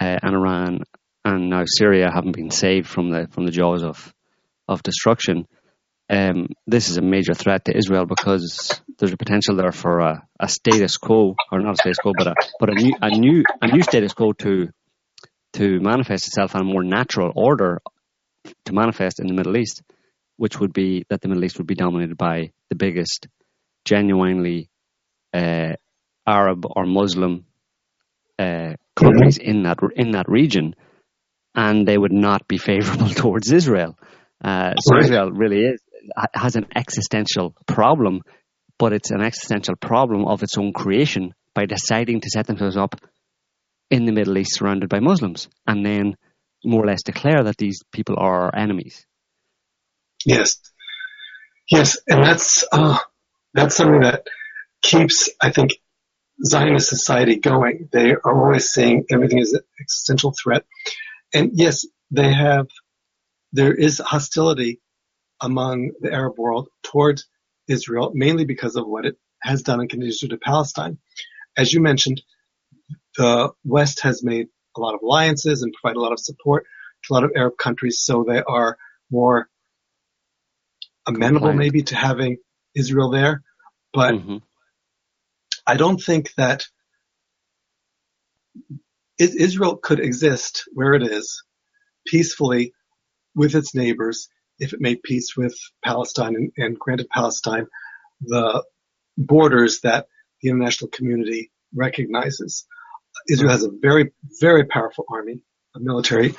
Speaker 5: uh, and Iran and now Syria haven't been saved from the from the jaws of of destruction. Um, this is a major threat to Israel because there's a potential there for a, a status quo, or not a status quo, but a but a new a new a new status quo to to manifest itself in a more natural order to manifest in the Middle East, which would be that the Middle East would be dominated by the biggest, genuinely uh, Arab or Muslim uh, countries mm-hmm. in that in that region, and they would not be favorable towards Israel. Uh, so right. Israel really is has an existential problem, but it's an existential problem of its own creation by deciding to set themselves up in the Middle East surrounded by Muslims, and then more or less declare that these people are our enemies.
Speaker 7: Yes. Yes, and that's uh, that's something that keeps, I think, Zionist society going. They are always saying everything is an existential threat. And yes, they have, there is hostility among the Arab world towards Israel, mainly because of what it has done and continues to do to Palestine. As you mentioned, the West has made a lot of alliances and provided a lot of support to a lot of Arab countries, so they are more amenable Compliant. maybe to having Israel there. But mm-hmm. I don't think that Israel could exist where it is peacefully with its neighbors if it made peace with Palestine and, and granted Palestine the borders that the international community recognizes. Israel has a very, very powerful army, a military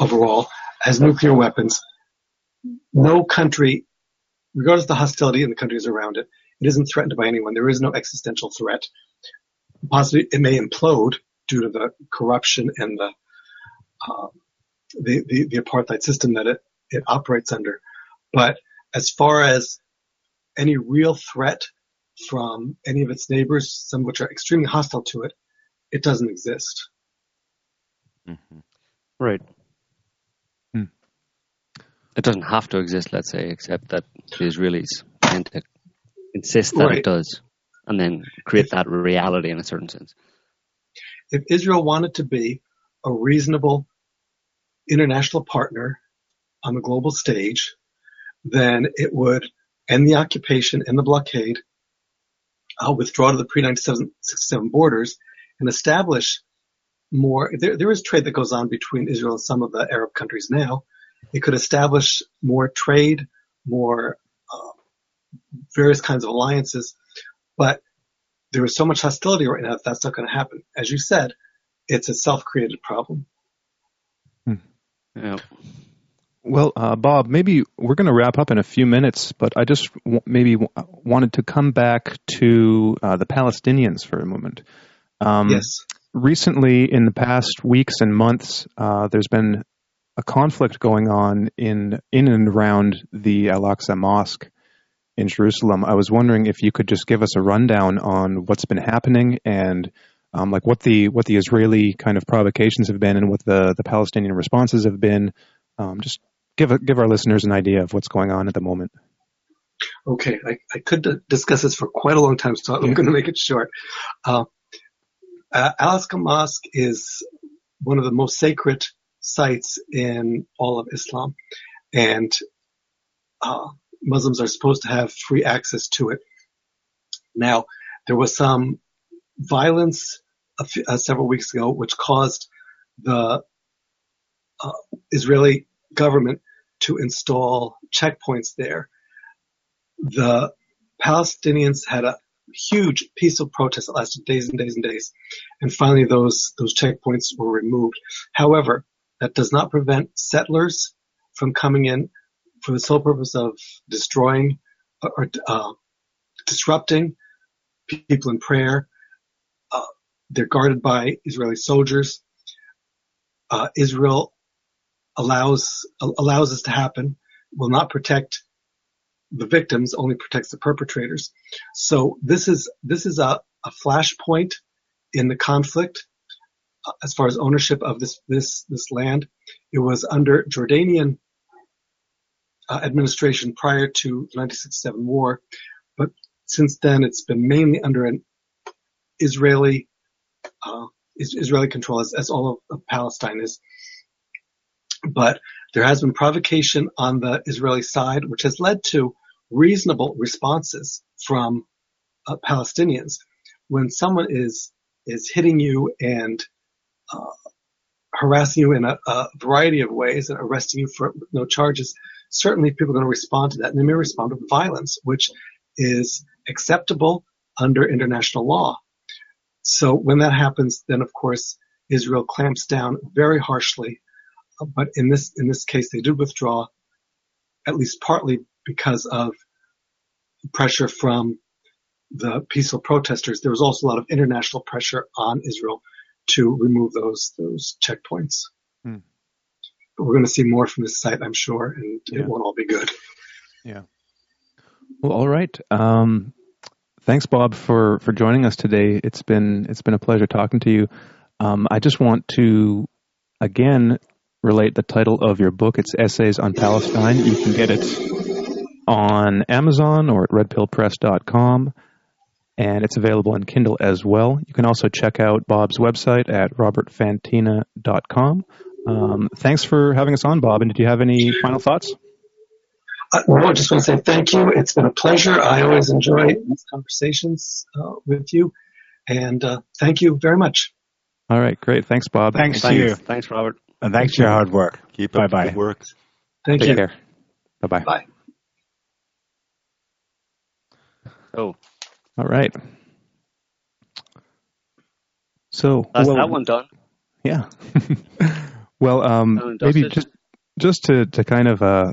Speaker 7: overall, has nuclear weapons. No country, regardless of the hostility in the countries around it, it isn't threatened by anyone. There is no existential threat. Possibly it may implode due to the corruption and the, uh, the, the, the apartheid system that it, it operates under. But as far as any real threat from any of its neighbors, some which are extremely hostile to it, it doesn't exist.
Speaker 5: Mm-hmm. Right. Hmm. It doesn't have to exist, let's say, except that the Israelis tend to insist that right. it does, and then create that reality in a certain sense.
Speaker 7: If Israel wanted to be a reasonable international partner on the global stage, then it would end the occupation and the blockade, uh, withdraw to the pre-1967 borders, and establish more. There, there is trade that goes on between Israel and some of the Arab countries now. It could establish more trade, more uh, various kinds of alliances, but there is so much hostility right now that that's not going to happen. As you said, it's a self-created problem.
Speaker 3: Hmm. Yeah. Well, uh, Bob, maybe we're going to wrap up in a few minutes, but I just w- maybe w- wanted to come back to uh, the Palestinians for a moment.
Speaker 7: Um, yes.
Speaker 3: Recently, in the past weeks and months, uh, there's been a conflict going on in in and around the Al Aqsa Mosque in Jerusalem. I was wondering if you could just give us a rundown on what's been happening and um, like what the what the Israeli kind of provocations have been and what the the Palestinian responses have been. Um, just give a, give our listeners an idea of what's going on at the moment.
Speaker 7: Okay, I, I could discuss this for quite a long time, so I'm going to make it short. Uh, Al-Aqsa Mosque is one of the most sacred sites in all of Islam, and uh, Muslims are supposed to have free access to it. Now, there was some violence uh, several weeks ago, which caused the uh, Israeli government to install checkpoints there. The Palestinians had a huge peaceful protest that lasted days and days and days, and finally those those checkpoints were removed. However, that does not prevent settlers from coming in for the sole purpose of destroying or uh, disrupting people in prayer. Uh, they're guarded by Israeli soldiers. Uh, Israel allows allows this to happen will not protect the victims, only protects the perpetrators. So this is this is a, a flashpoint in the conflict uh, as far as ownership of this this this land. It was under Jordanian uh, administration prior to the 1967 war, but since then it's been mainly under an Israeli uh, Israeli control, as, as all of, of Palestine is. But there has been provocation on the Israeli side, which has led to reasonable responses from uh, Palestinians. When someone is is hitting you and uh, harassing you in a, a, variety of ways and arresting you for no charges, certainly people are going to respond to that, and they may respond with violence, which is acceptable under international law. So when that happens, then of course Israel clamps down very harshly but in this in this case, they did withdraw, at least partly because of pressure from the peaceful protesters. There was also a lot of international pressure on Israel to remove those those checkpoints. Hmm. But we're going to see more from this site, I'm sure, and yeah. it won't all be good.
Speaker 3: Yeah. Well, all right. Um, thanks, Bob, for, for joining us today. It's been it's been a pleasure talking to you. Um, I just want to again relate the title of your book. It's Essays on Palestine. You can get it on Amazon or at redpillpress.com, and it's available in Kindle as well. You can also check out Bob's website at robertfantina.com. Um, thanks for having us on, Bob. And did you have any final thoughts?
Speaker 7: Uh, no, I just want to say thank you. It's been a pleasure. I always enjoy these conversations uh, with you, and uh, thank you very much.
Speaker 3: All right, great. Thanks, Bob.
Speaker 4: Thanks,
Speaker 5: Thanks,
Speaker 4: to you.
Speaker 5: thanks, Robert.
Speaker 4: And thanks for your hard work.
Speaker 6: Keep
Speaker 4: Bye
Speaker 6: up
Speaker 4: bye.
Speaker 6: the good work.
Speaker 7: Thank
Speaker 3: Take
Speaker 7: you.
Speaker 3: care. Bye bye.
Speaker 7: Bye.
Speaker 5: Oh,
Speaker 3: All right. So
Speaker 5: that's
Speaker 3: well,
Speaker 5: that one done.
Speaker 3: Yeah. well, um, maybe just just to to kind of uh,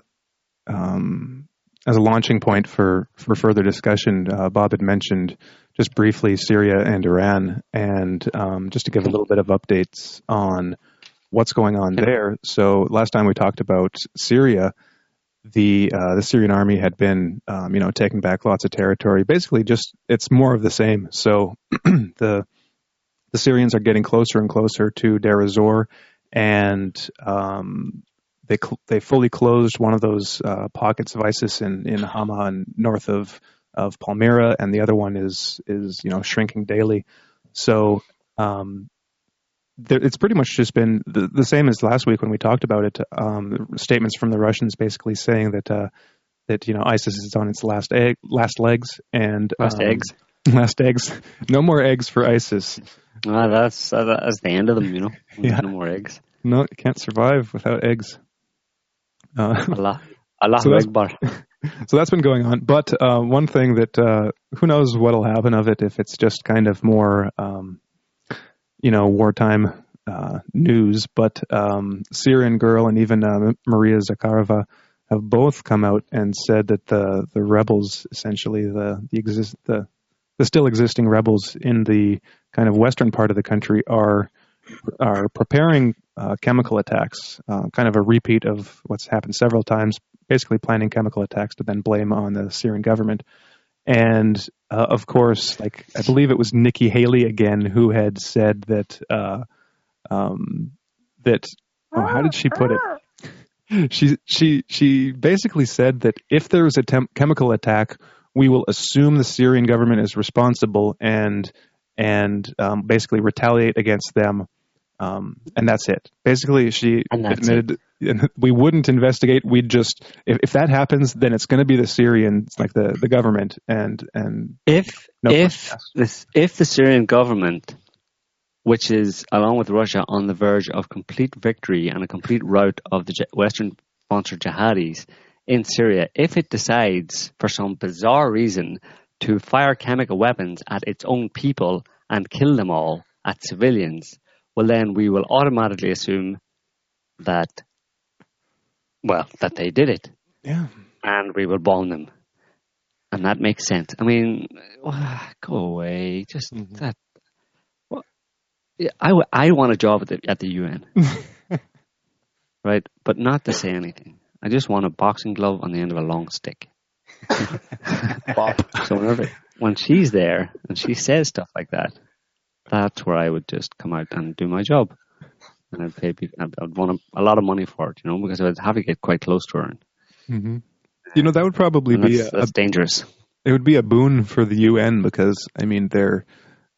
Speaker 3: um, as a launching point for for further discussion, uh, Bob had mentioned just briefly Syria and Iran, and um, just to give a little bit of updates on what's going on there. So last time we talked about Syria, the uh, the Syrian army had been um, you know taking back lots of territory. Basically, just it's more of the same. So the the Syrians are getting closer and closer to Deir ez-Zor, and um, they cl- they fully closed one of those uh, pockets of ISIS in in Hama and north of of Palmyra, and the other one is is you know shrinking daily. So um, it's pretty much just been the, the same as last week when we talked about it. Um, statements from the Russians basically saying that uh, that you know ISIS is on its last egg, last legs, and
Speaker 5: Last
Speaker 3: um,
Speaker 5: eggs.
Speaker 3: last eggs. No more eggs for ISIS.
Speaker 5: Ah, that's uh, that's the end of them, you know.
Speaker 3: Yeah.
Speaker 5: No more eggs.
Speaker 3: No, you can't survive without eggs. Uh,
Speaker 5: Allah, Allah
Speaker 3: So
Speaker 5: Akbar.
Speaker 3: so that's been going on. But uh, one thing that uh, who knows what'll happen of it if it's just kind of more, um, you know, wartime uh, news. But um, Syrian girl and even uh, Maria Zakharova have both come out and said that the the rebels, essentially the the exist the the still existing rebels in the kind of western part of the country are are preparing uh, chemical attacks, uh, kind of a repeat of what's happened several times, basically planning chemical attacks to then blame on the Syrian government. And uh, of course, like I believe it was Nikki Haley again who had said that uh, um, that oh, how did she put it? She she she basically said that if there is a tem- chemical attack, we will assume the Syrian government is responsible and and um, basically retaliate against them. Um, and that's it. Basically, she admitted we wouldn't investigate. We'd just if, if that happens, then it's going to be the Syrians, like the, the government, and and
Speaker 5: If
Speaker 3: No
Speaker 5: if this if the Syrian government, which is along with Russia on the verge of complete victory and a complete rout of the Western sponsored jihadis in Syria, if it decides for some bizarre reason to fire chemical weapons at its own people and kill them all at civilians, well then we will automatically assume that well that they did it
Speaker 3: yeah,
Speaker 5: and we will bomb them. And that makes sense. I mean, ah, go away. Just mm-hmm. that. Well, yeah, I, w- I want a job at the, at the UN. right? But not to say anything. I just want a boxing glove on the end of a long stick. So whenever, when she's there and she says stuff like that, that's where I would just come out and do my job. And I'd pay I'd, want a, a lot of money for it, you know, because I'd have to get quite close to her. And,
Speaker 3: hmm you know that would probably
Speaker 5: and
Speaker 3: be
Speaker 5: that's,
Speaker 3: a,
Speaker 5: that's dangerous.
Speaker 3: it would be a boon for the UN because I mean they're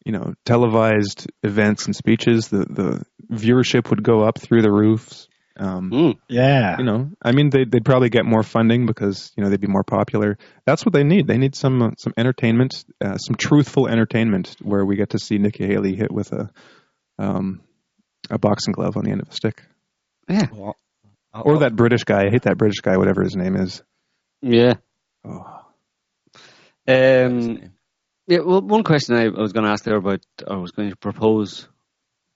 Speaker 3: you know televised events and speeches the the viewership would go up through the roofs um,
Speaker 5: Mm.
Speaker 4: Yeah.
Speaker 3: you know I mean they'd, they'd probably get more funding because you know they'd be more popular that's what they need they need some uh, some entertainment uh, some truthful entertainment where we get to see Nikki Haley hit with a um, a boxing glove on the end of a stick
Speaker 5: Yeah.
Speaker 6: Well, I'll-
Speaker 3: or that British guy I hate that British guy whatever his name is
Speaker 5: Yeah.
Speaker 3: oh.
Speaker 5: Um, yeah, well, one question I, I was going to ask there about, or was going to propose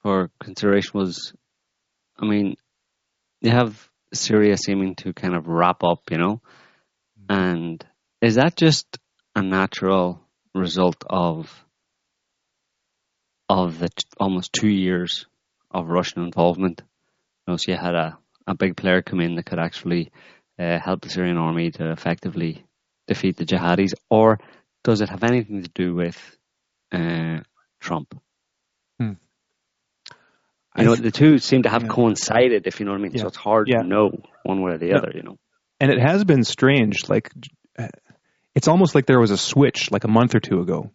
Speaker 5: for consideration was, I mean, you have Syria seeming to kind of wrap up, you know, and is that just a natural result of of the t- almost two years of Russian involvement? You know, so you had a, a big player come in that could actually uh, help the Syrian army to effectively defeat the jihadis, or does it have anything to do with uh, Trump? I know the two seem to have yeah. coincided, if you know what I mean. Yeah. So it's hard yeah. to know one way or the other, you know.
Speaker 3: And it has been strange. Like, it's almost like there was a switch like a month or two ago.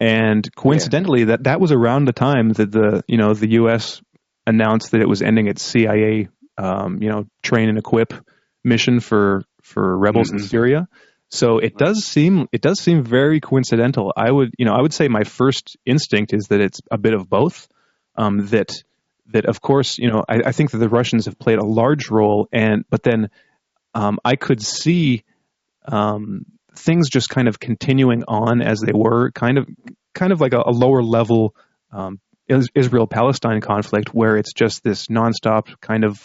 Speaker 3: And coincidentally, that that was around the time that the you know the U.S. announced that it was ending its CIA um, you know train and equip mission for for rebels mm-hmm. in Syria. So it does seem it does seem very coincidental. I would you know I would say my first instinct is that it's a bit of both. Um, that that of course you know I, I, think that the Russians have played a large role, and but then um, I could see um, things just kind of continuing on as they were, kind of kind of like a, a lower level um, Israel Palestine conflict where it's just this nonstop kind of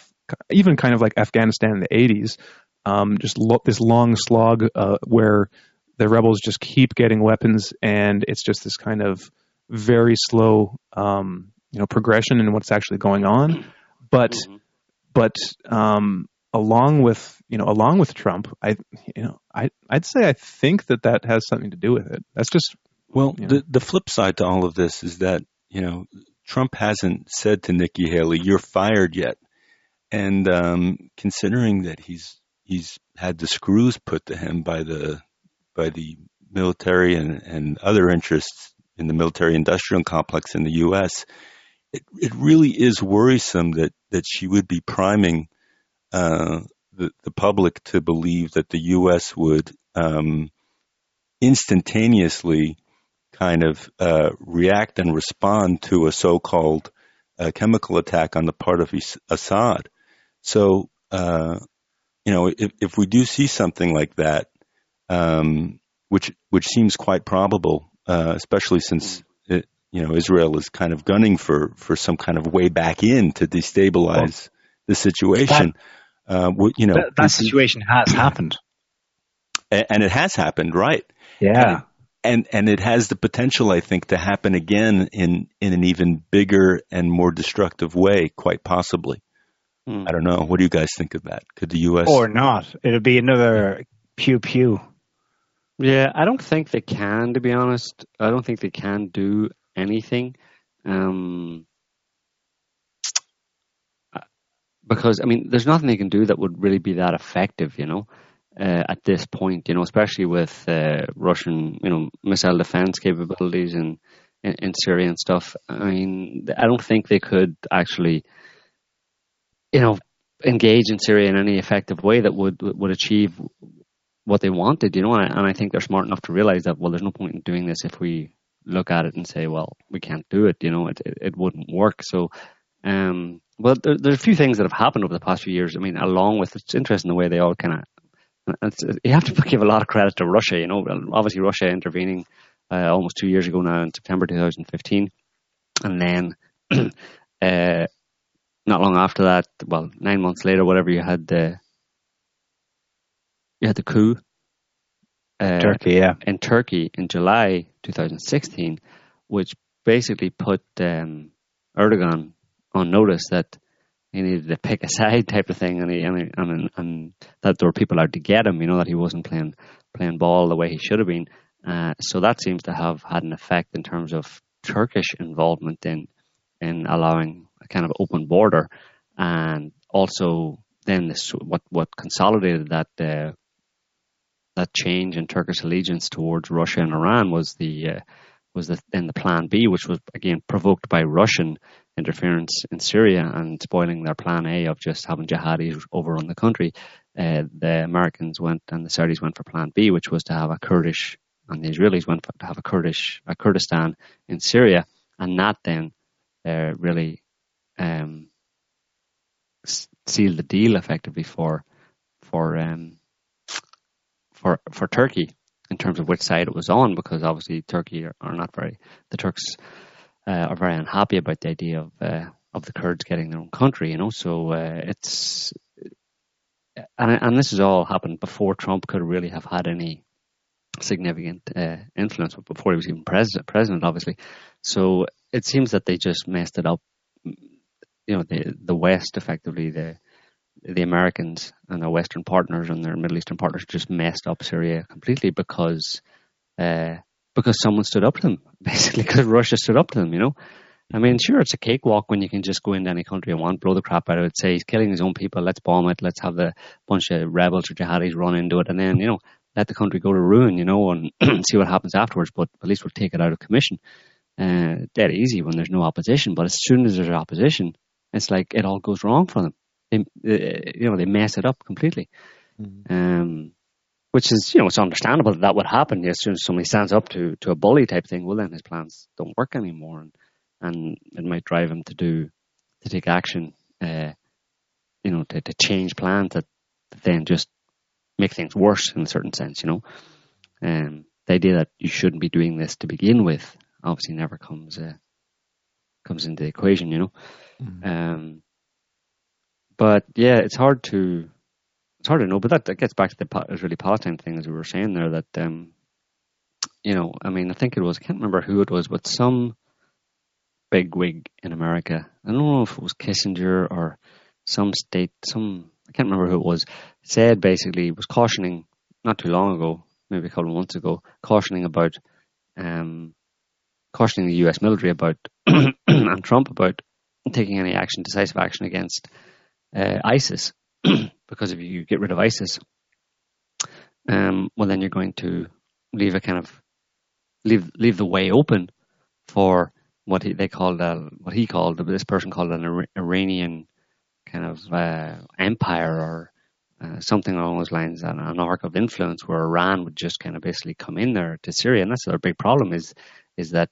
Speaker 3: even kind of like Afghanistan in the 80s, um, just lo- this long slog uh, where the rebels just keep getting weapons, and it's just this kind of very slow, um, you know, progression and what's actually going on. But, mm-hmm. but um, along with you know, along with Trump, I, you know, I I'd say I think that that has something to do with it. That's just
Speaker 6: well, you know. the the flip side to all of this is that you know Trump hasn't said to Nikki Haley, "You're fired yet." And um, considering that he's he's had the screws put to him by the by the military and, and other interests in the military industrial complex in the U.S., it, it really is worrisome that, that she would be priming uh, the, the public to believe that the U.S. would um, instantaneously kind of uh, react and respond to a so-called uh, chemical attack on the part of Assad. So, uh, you know, if, if we do see something like that, um, which which seems quite probable, uh, especially since it, you know Israel is kind of gunning for for some kind of way back in to destabilize well, the situation.
Speaker 4: That, uh, you know, that, that situation has happened,
Speaker 6: and it has happened, right?
Speaker 4: Yeah.
Speaker 6: And, and and it has the potential, I think, to happen again in in an even bigger and more destructive way, quite possibly. Hmm. I don't know. What do you guys think of that? Could the U.S.
Speaker 4: or not? It'll be another pew pew.
Speaker 5: Yeah, I don't think they can. To be honest, I don't think they can do anything. Um, because I mean, there's nothing they can do that would really be that effective, you know, uh, at this point, you know, especially with uh, Russian, you know, missile defense capabilities in, in, in Syria and stuff. I mean, I don't think they could actually you know, engage in Syria in any effective way that would would achieve what they wanted, you know, and and I think they're smart enough to realize that well, there's no point in doing this if we look at it and say, well, we can't do it, you know, it it, it wouldn't work. So, um, well, there, there's a few things that have happened over the past few years. I mean, along with it's interesting the way they all kind of. You have to give a lot of credit to Russia, you know. Obviously, Russia intervening uh, almost two years ago now in September 2015, and then uh, not long after that, well, nine months later, whatever, you had the you had the coup.
Speaker 4: Uh, Turkey, yeah,
Speaker 5: in Turkey in July 2016, which basically put um, Erdogan on notice that he needed to pick a side type of thing, and he, and, and, and that there were people out to get him. You know that he wasn't playing playing ball the way he should have been. Uh, so that seems to have had an effect in terms of Turkish involvement in in allowing a kind of open border, and also then this what what consolidated that uh, that change in Turkish allegiance towards Russia and Iran was the uh, was the, then the Plan B, which was again provoked by Russian interference in Syria and spoiling their Plan A of just having jihadis overrun the country. Uh, the Americans went and the Saudis went for Plan B, which was to have a Kurdish and the Israelis went for, to have a Kurdish a Kurdistan in Syria, and that then uh, really um, seal the deal effectively for for um, for for Turkey in terms of which side it was on, because obviously Turkey are, are not very the Turks uh, are very unhappy about the idea of uh, of the Kurds getting their own country. You know, so uh, it's and and this has all happened before Trump could really have had any significant uh, influence before he was even president. President, obviously. So it seems that they just messed it up you know the the West effectively the the Americans and their Western partners and their Middle Eastern partners just messed up Syria completely because uh, because someone stood up to them, basically because Russia stood up to them. You know, I mean, sure, it's a cakewalk when you can just go into any country and want, blow the crap out of it, say he's killing his own people, let's bomb it, let's have the bunch of rebels or jihadis run into it, and then you know let the country go to ruin, you know, and see what happens afterwards. But at least we'll take it out of commission. Uh, dead easy when there's no opposition. But as soon as there's opposition, it's like it all goes wrong for them. They, uh, you know, they mess it up completely. Mm-hmm. Um, which is, you know, it's understandable that that would happen. As soon as somebody stands up to, to a bully type thing, well, then his plans don't work anymore, and and it might drive him to do to take action, uh, you know, to, to change plans that, that then just make things worse in a certain sense, you know. Um, the idea that you shouldn't be doing this to begin with obviously never comes uh, comes into the equation, you know. Mm-hmm. Um, but yeah, it's hard to it's hard to know. But that, that gets back to the Israeli Palestine thing, as we were saying there. That um, you know, I mean, I think it was I can't remember who it was, but some big wig in America. I don't know if it was Kissinger or some state, some I can't remember who it was. Said basically was cautioning not too long ago, maybe a couple of months ago, cautioning about um, cautioning the U.S. military about and Trump about taking any action, decisive action against uh, ISIS, because if you get rid of ISIS, um, well then you're going to leave a kind of leave leave the way open for what he, they called uh, what he called this person called an Iranian kind of uh, empire or uh, something along those lines, an, an arc of influence where Iran would just kind of basically come in there to Syria, and that's their big problem is is that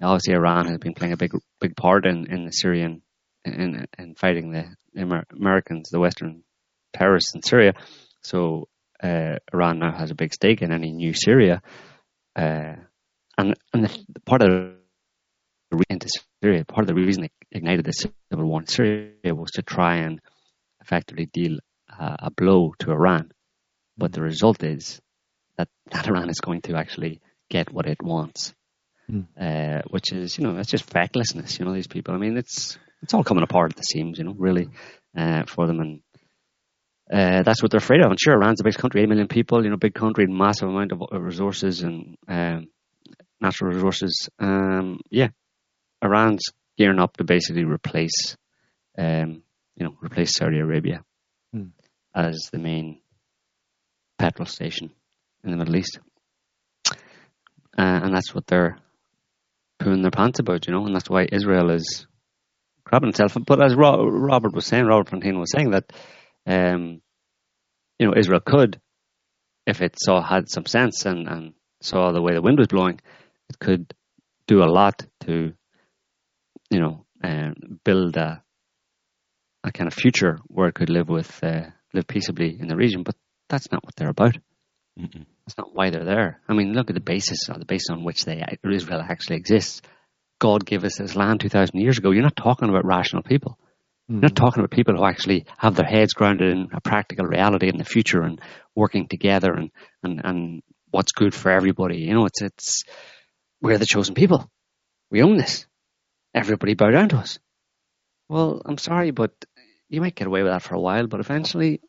Speaker 5: obviously Iran has been playing a big big part in, in the Syrian in in fighting the Amer- Americans, the Western terrorists in Syria. So uh, Iran now has a big stake in any new Syria, uh, and and the, part of into Syria, part of the reason it ignited the civil war in Syria was to try and effectively deal uh, a blow to Iran. But the result is that, that Iran is going to actually get what it wants, mm. uh, which is, you know, that's just fecklessness, you know, these people. I mean, it's it's all coming apart at the seams, you know, really, uh, for them. And uh, that's what they're afraid of. And sure, Iran's a big country, 8 million people, you know, big country, massive amount of resources and um, natural resources. Um, yeah, Iran's gearing up to basically replace, um, you know, replace Saudi Arabia mm. as the main petrol station in the Middle East, uh, and that's what they're pulling their pants about, you know, and that's why Israel is grabbing itself. But as Ro- Robert was saying, Robert Fontaine was saying that, um, you know, Israel could, if it saw had some sense and, and saw the way the wind was blowing, it could do a lot to you know, uh, build a, a kind of future where it could live with uh, live peaceably in the region. But that's not what they're about. Mm-mm. That's not why they're there. I mean, look at the basis, or the basis on which they Israel actually exists. God gave us this land two thousand years ago. You're not talking about rational people. You're not talking about people who actually have their heads grounded in a practical reality in the future and working together and, and, and what's good for everybody. You know, it's it's we're the chosen people. We own this everybody bow down to us. Well, I'm sorry, but you might get away with that for a while, but eventually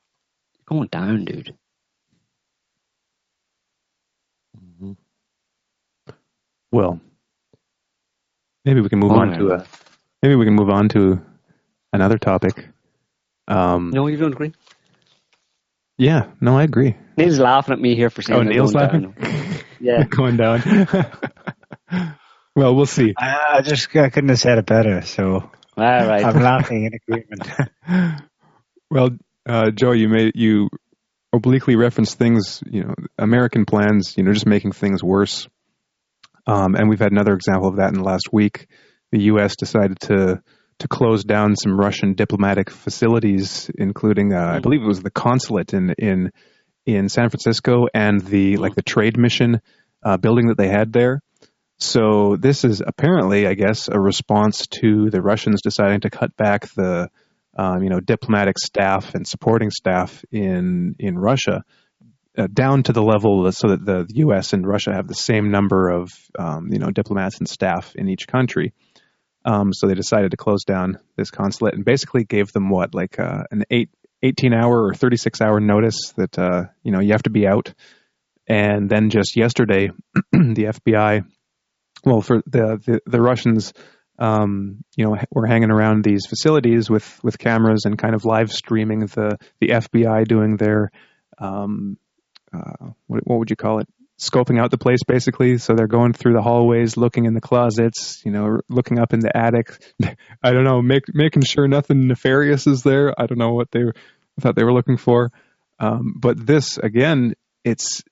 Speaker 5: you're going down, dude.
Speaker 3: Mm-hmm. Well, maybe we can move on man. to a maybe we can move on to another topic.
Speaker 5: Um, no, you don't agree.
Speaker 3: Yeah, no, I agree.
Speaker 5: Niall's laughing at me here for saying.
Speaker 3: Oh, Niall's laughing.
Speaker 5: Down. yeah,
Speaker 3: going down. Well, we'll see.
Speaker 4: I, I just I couldn't have said it better, so
Speaker 5: all right.
Speaker 4: I'm laughing in agreement.
Speaker 3: well, uh, Joe, you made you obliquely referenced things, you know, American plans, you know, just making things worse. Um, and we've had another example of that in the last week. The U.S. decided to to close down some Russian diplomatic facilities, including, uh, I believe it was the consulate in in in San Francisco and the like the trade mission uh, building that they had there. So this is apparently, I guess, a response to the Russians deciding to cut back the, um, you know, diplomatic staff and supporting staff in in Russia uh, down to the level so that the U.S. and Russia have the same number of, um, you know, diplomats and staff in each country. Um, so they decided to close down this consulate and basically gave them what, like uh, an eight, 18 hour or 36 hour notice that, uh, you know, you have to be out And then just yesterday, the FBI, well, for the the, the Russians, um, you know, were hanging around these facilities with with cameras and kind of live streaming the the FBI doing their um, uh, what, what would you call it? Scoping out the place basically. So they're going through the hallways, looking in the closets, you know, looking up in the attic. I don't know, make, making sure nothing nefarious is there. I don't know what they thought they were looking for. Um, but this again, it's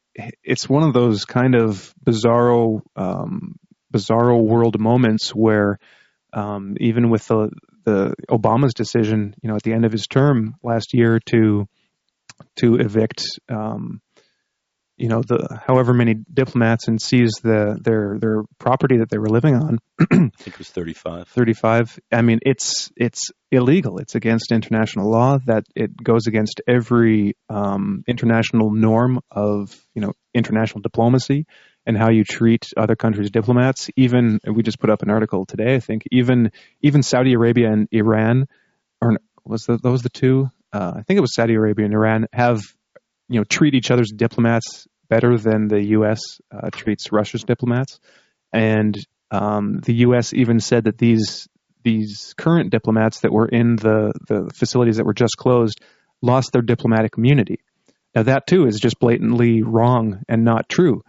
Speaker 3: it's one of those kind of bizarro um, bizarro world moments where um, even with the the Obama's decision, you know, at the end of his term last year to to evict um, you know the however many diplomats and seize the their their property that they were living on.
Speaker 6: I think it was 35.
Speaker 3: 35. I mean, it's it's illegal. It's against international law. That it goes against every um, international norm of you know international diplomacy and how you treat other countries' diplomats. Even we just put up an article today. I think even even Saudi Arabia and Iran, or was the, those the two? Uh, I think it was Saudi Arabia and Iran have you know treat each other's diplomats better than the U.S. Uh, treats Russia's diplomats, and um, the U.S. even said that these these current diplomats that were in the the facilities that were just closed lost their diplomatic immunity. Now that too is just blatantly wrong and not true.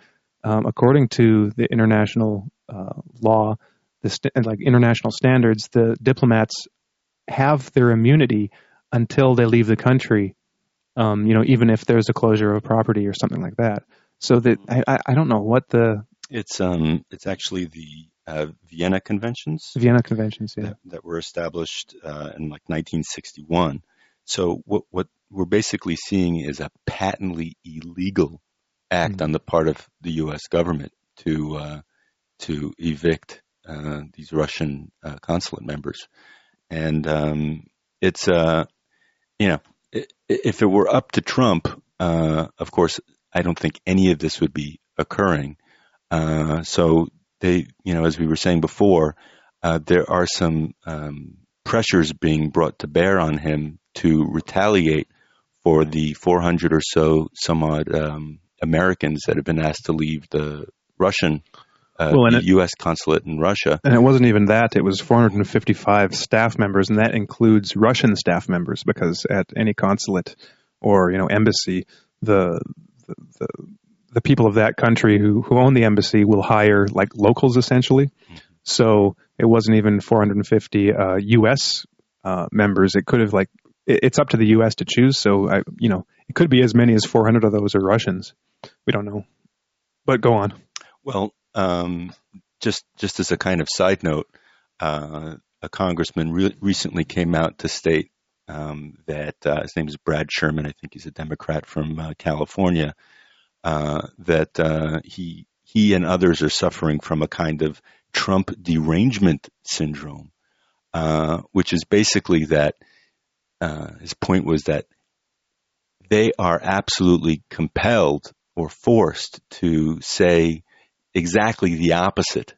Speaker 3: Um, according to the international uh, law, the st- like international standards, the diplomats have their immunity until they leave the country um, you know, even if there's a closure of a property or something like that. So that I, I don't know what the
Speaker 6: it's um it's actually the uh, Vienna Conventions.
Speaker 3: Vienna Conventions, yeah,
Speaker 6: that, that were established uh, in like 1961. So what what we're basically seeing is a patently illegal act mm-hmm. on the part of the U.S. government to uh, to evict uh, these Russian uh, consulate members, and um, it's uh you know if it were up to Trump, uh, of course, I don't think any of this would be occurring. Uh, so they, you know, as we were saying before, uh, there are some um, pressures being brought to bear on him to retaliate for the 400 or so some odd um, Americans that have been asked to leave the Russian uh, well, the it, U.S. consulate in Russia.
Speaker 3: And it wasn't even that; it was 455 staff members, and that includes Russian staff members, because at any consulate or you know embassy, the the, the, the people of that country who who own the embassy will hire like locals essentially. Mm-hmm. So it wasn't even 450 uh, U.S. Uh, members. It could have like it, it's up to the U.S. to choose. So I, you know, it could be as many as 400 of those are Russians. We don't know. But go on.
Speaker 6: Well, um, just just as a kind of side note, uh, a congressman re- recently came out to state um, that uh, his name is Brad Sherman. I think he's a Democrat from uh, California. Uh, that uh, he he and others are suffering from a kind of Trump derangement syndrome, uh, which is basically that his point was that they are absolutely compelled or forced to say exactly the opposite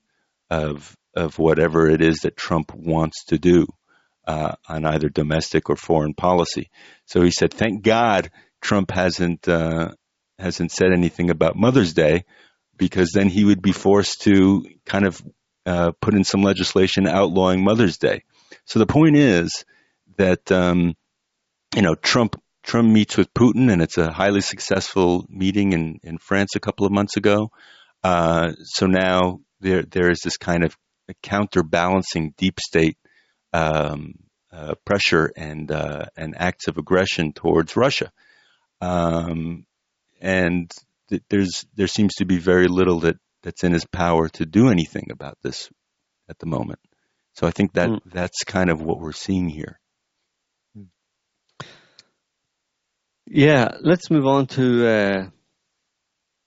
Speaker 6: of of whatever it is that Trump wants to do uh, on either domestic or foreign policy. So he said, "Thank God Trump hasn't uh, hasn't said anything about Mother's Day, because then he would be forced to kind of uh, put in some legislation outlawing Mother's Day." So the point is that um, you know Trump Trump meets with Putin, and it's a highly successful meeting in in France a couple of months ago. Uh, so now there there is this kind of counterbalancing deep state um, uh, pressure and uh, and acts of aggression towards Russia, um, and th- there's there seems to be very little that that's in his power to do anything about this at the moment. So I think that mm. that's kind of what we're seeing here.
Speaker 5: Yeah, let's move on to uh,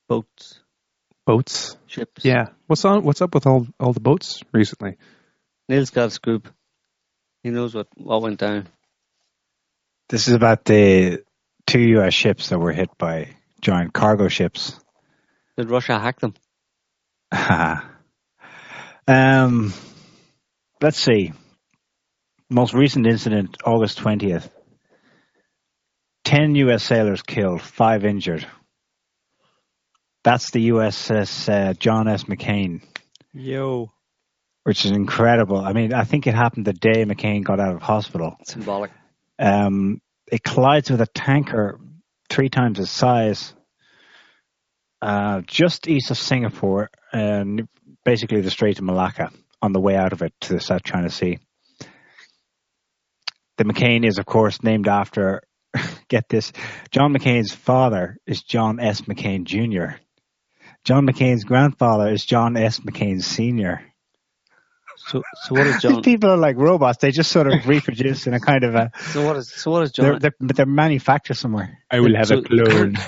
Speaker 5: boats
Speaker 3: boats,
Speaker 5: ships.
Speaker 3: Yeah. What's on? What's up with all all the boats recently?
Speaker 5: Niall's got a scoop. He knows what what went down.
Speaker 4: This is about the two U.S. ships that were hit by giant cargo ships.
Speaker 5: Did Russia hack them?
Speaker 4: um, let's see. Most recent incident, August twentieth. Ten U.S. sailors killed, five injured That's the USS uh, John S. McCain.
Speaker 5: Yo.
Speaker 4: Which is incredible. I mean, I think it happened the day McCain got out of hospital.
Speaker 5: Symbolic.
Speaker 4: Um, it collides with a tanker three times its size, uh, just east of Singapore, and basically the Strait of Malacca on the way out of it to the South China Sea. The McCain is, of course, named after, get this, John McCain's father is John S. McCain Jr. John McCain's grandfather is John S. McCain Sr.
Speaker 5: So, so what is John?
Speaker 4: People are like robots. They just sort of reproduce in a kind of a.
Speaker 5: So what is? So what is John?
Speaker 4: They're, they're, they're manufactured somewhere.
Speaker 3: I will have
Speaker 5: So-
Speaker 3: a clone.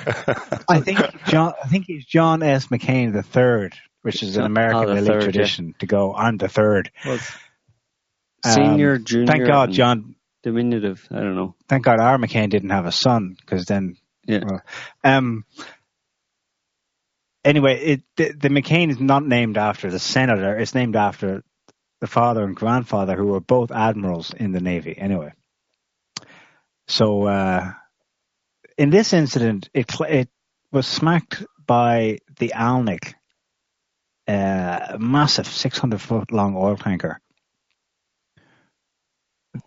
Speaker 4: I think John. I think he's John S. McCain the third, which is an
Speaker 5: Oh,
Speaker 4: American
Speaker 5: the
Speaker 4: elite
Speaker 5: third, yeah.
Speaker 4: tradition to go. I'm the third.
Speaker 5: Well,
Speaker 4: Um,
Speaker 5: senior, junior.
Speaker 4: Thank God, John.
Speaker 5: Diminutive. I don't know.
Speaker 4: Thank God, our McCain didn't have a son because then.
Speaker 5: Yeah.
Speaker 4: well, um. Anyway, it, the, the McCain is not named after the senator. It's named after the father and grandfather, who were both admirals in the navy. Anyway, so uh, in this incident, it it was smacked by the Alnic, uh, a massive 600 foot long oil tanker.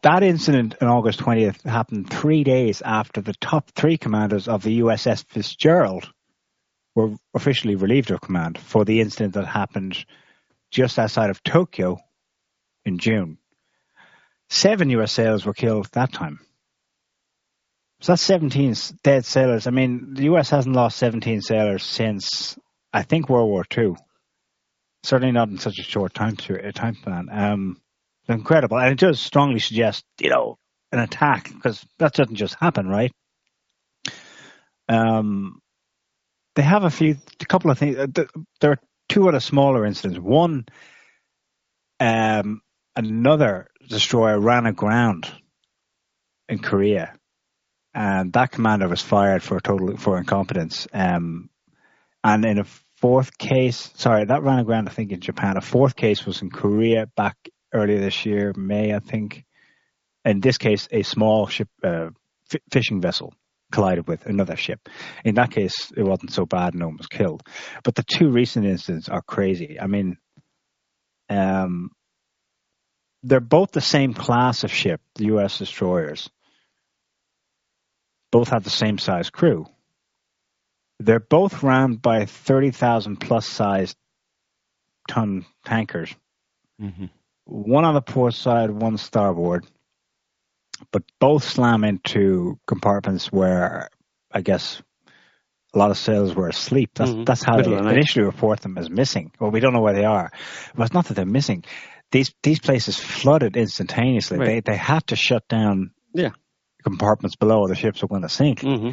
Speaker 4: That incident on August 20th happened three days after the top three commanders of the USS Fitzgerald were officially relieved of command for the incident that happened just outside of Tokyo in June. Seven US sailors were killed that time. So that's 17 dead sailors. I mean, the US hasn't lost 17 sailors since, I think, World War II. Certainly not in such a short time, to, time span. Um, incredible. And it does strongly suggest, you know, an attack, because that doesn't just happen, right? Um, they have a few, a couple of things. uh, There are two other smaller incidents. One, um, another destroyer ran aground in Korea, and that commander was fired for total for incompetence. Um, and in a fourth case, sorry, that ran aground I think in Japan. A fourth case was in Korea back earlier this year, May I think. In this case, a small ship, uh, f- fishing vessel collided with another ship. In that case, it wasn't so bad; no one was killed. But the two recent incidents are crazy. I mean, um, they're both the same class of ship, the U.S. destroyers. Both have the same size crew. They're both rammed by 30,000 plus size ton tankers.
Speaker 6: Mm-hmm.
Speaker 4: One on the port side, one starboard. But both slam into compartments where I guess a lot of sailors were asleep. That's,
Speaker 5: Mhm.
Speaker 4: that's how
Speaker 5: Middle
Speaker 4: they
Speaker 5: of the night.
Speaker 4: initially report them as missing. Well, we don't know where they are. But it's not that they're missing. These these places flooded instantaneously.
Speaker 5: Right.
Speaker 4: They they had to shut down
Speaker 5: Yeah.
Speaker 4: compartments below. or The ships were going to sink.
Speaker 5: hmm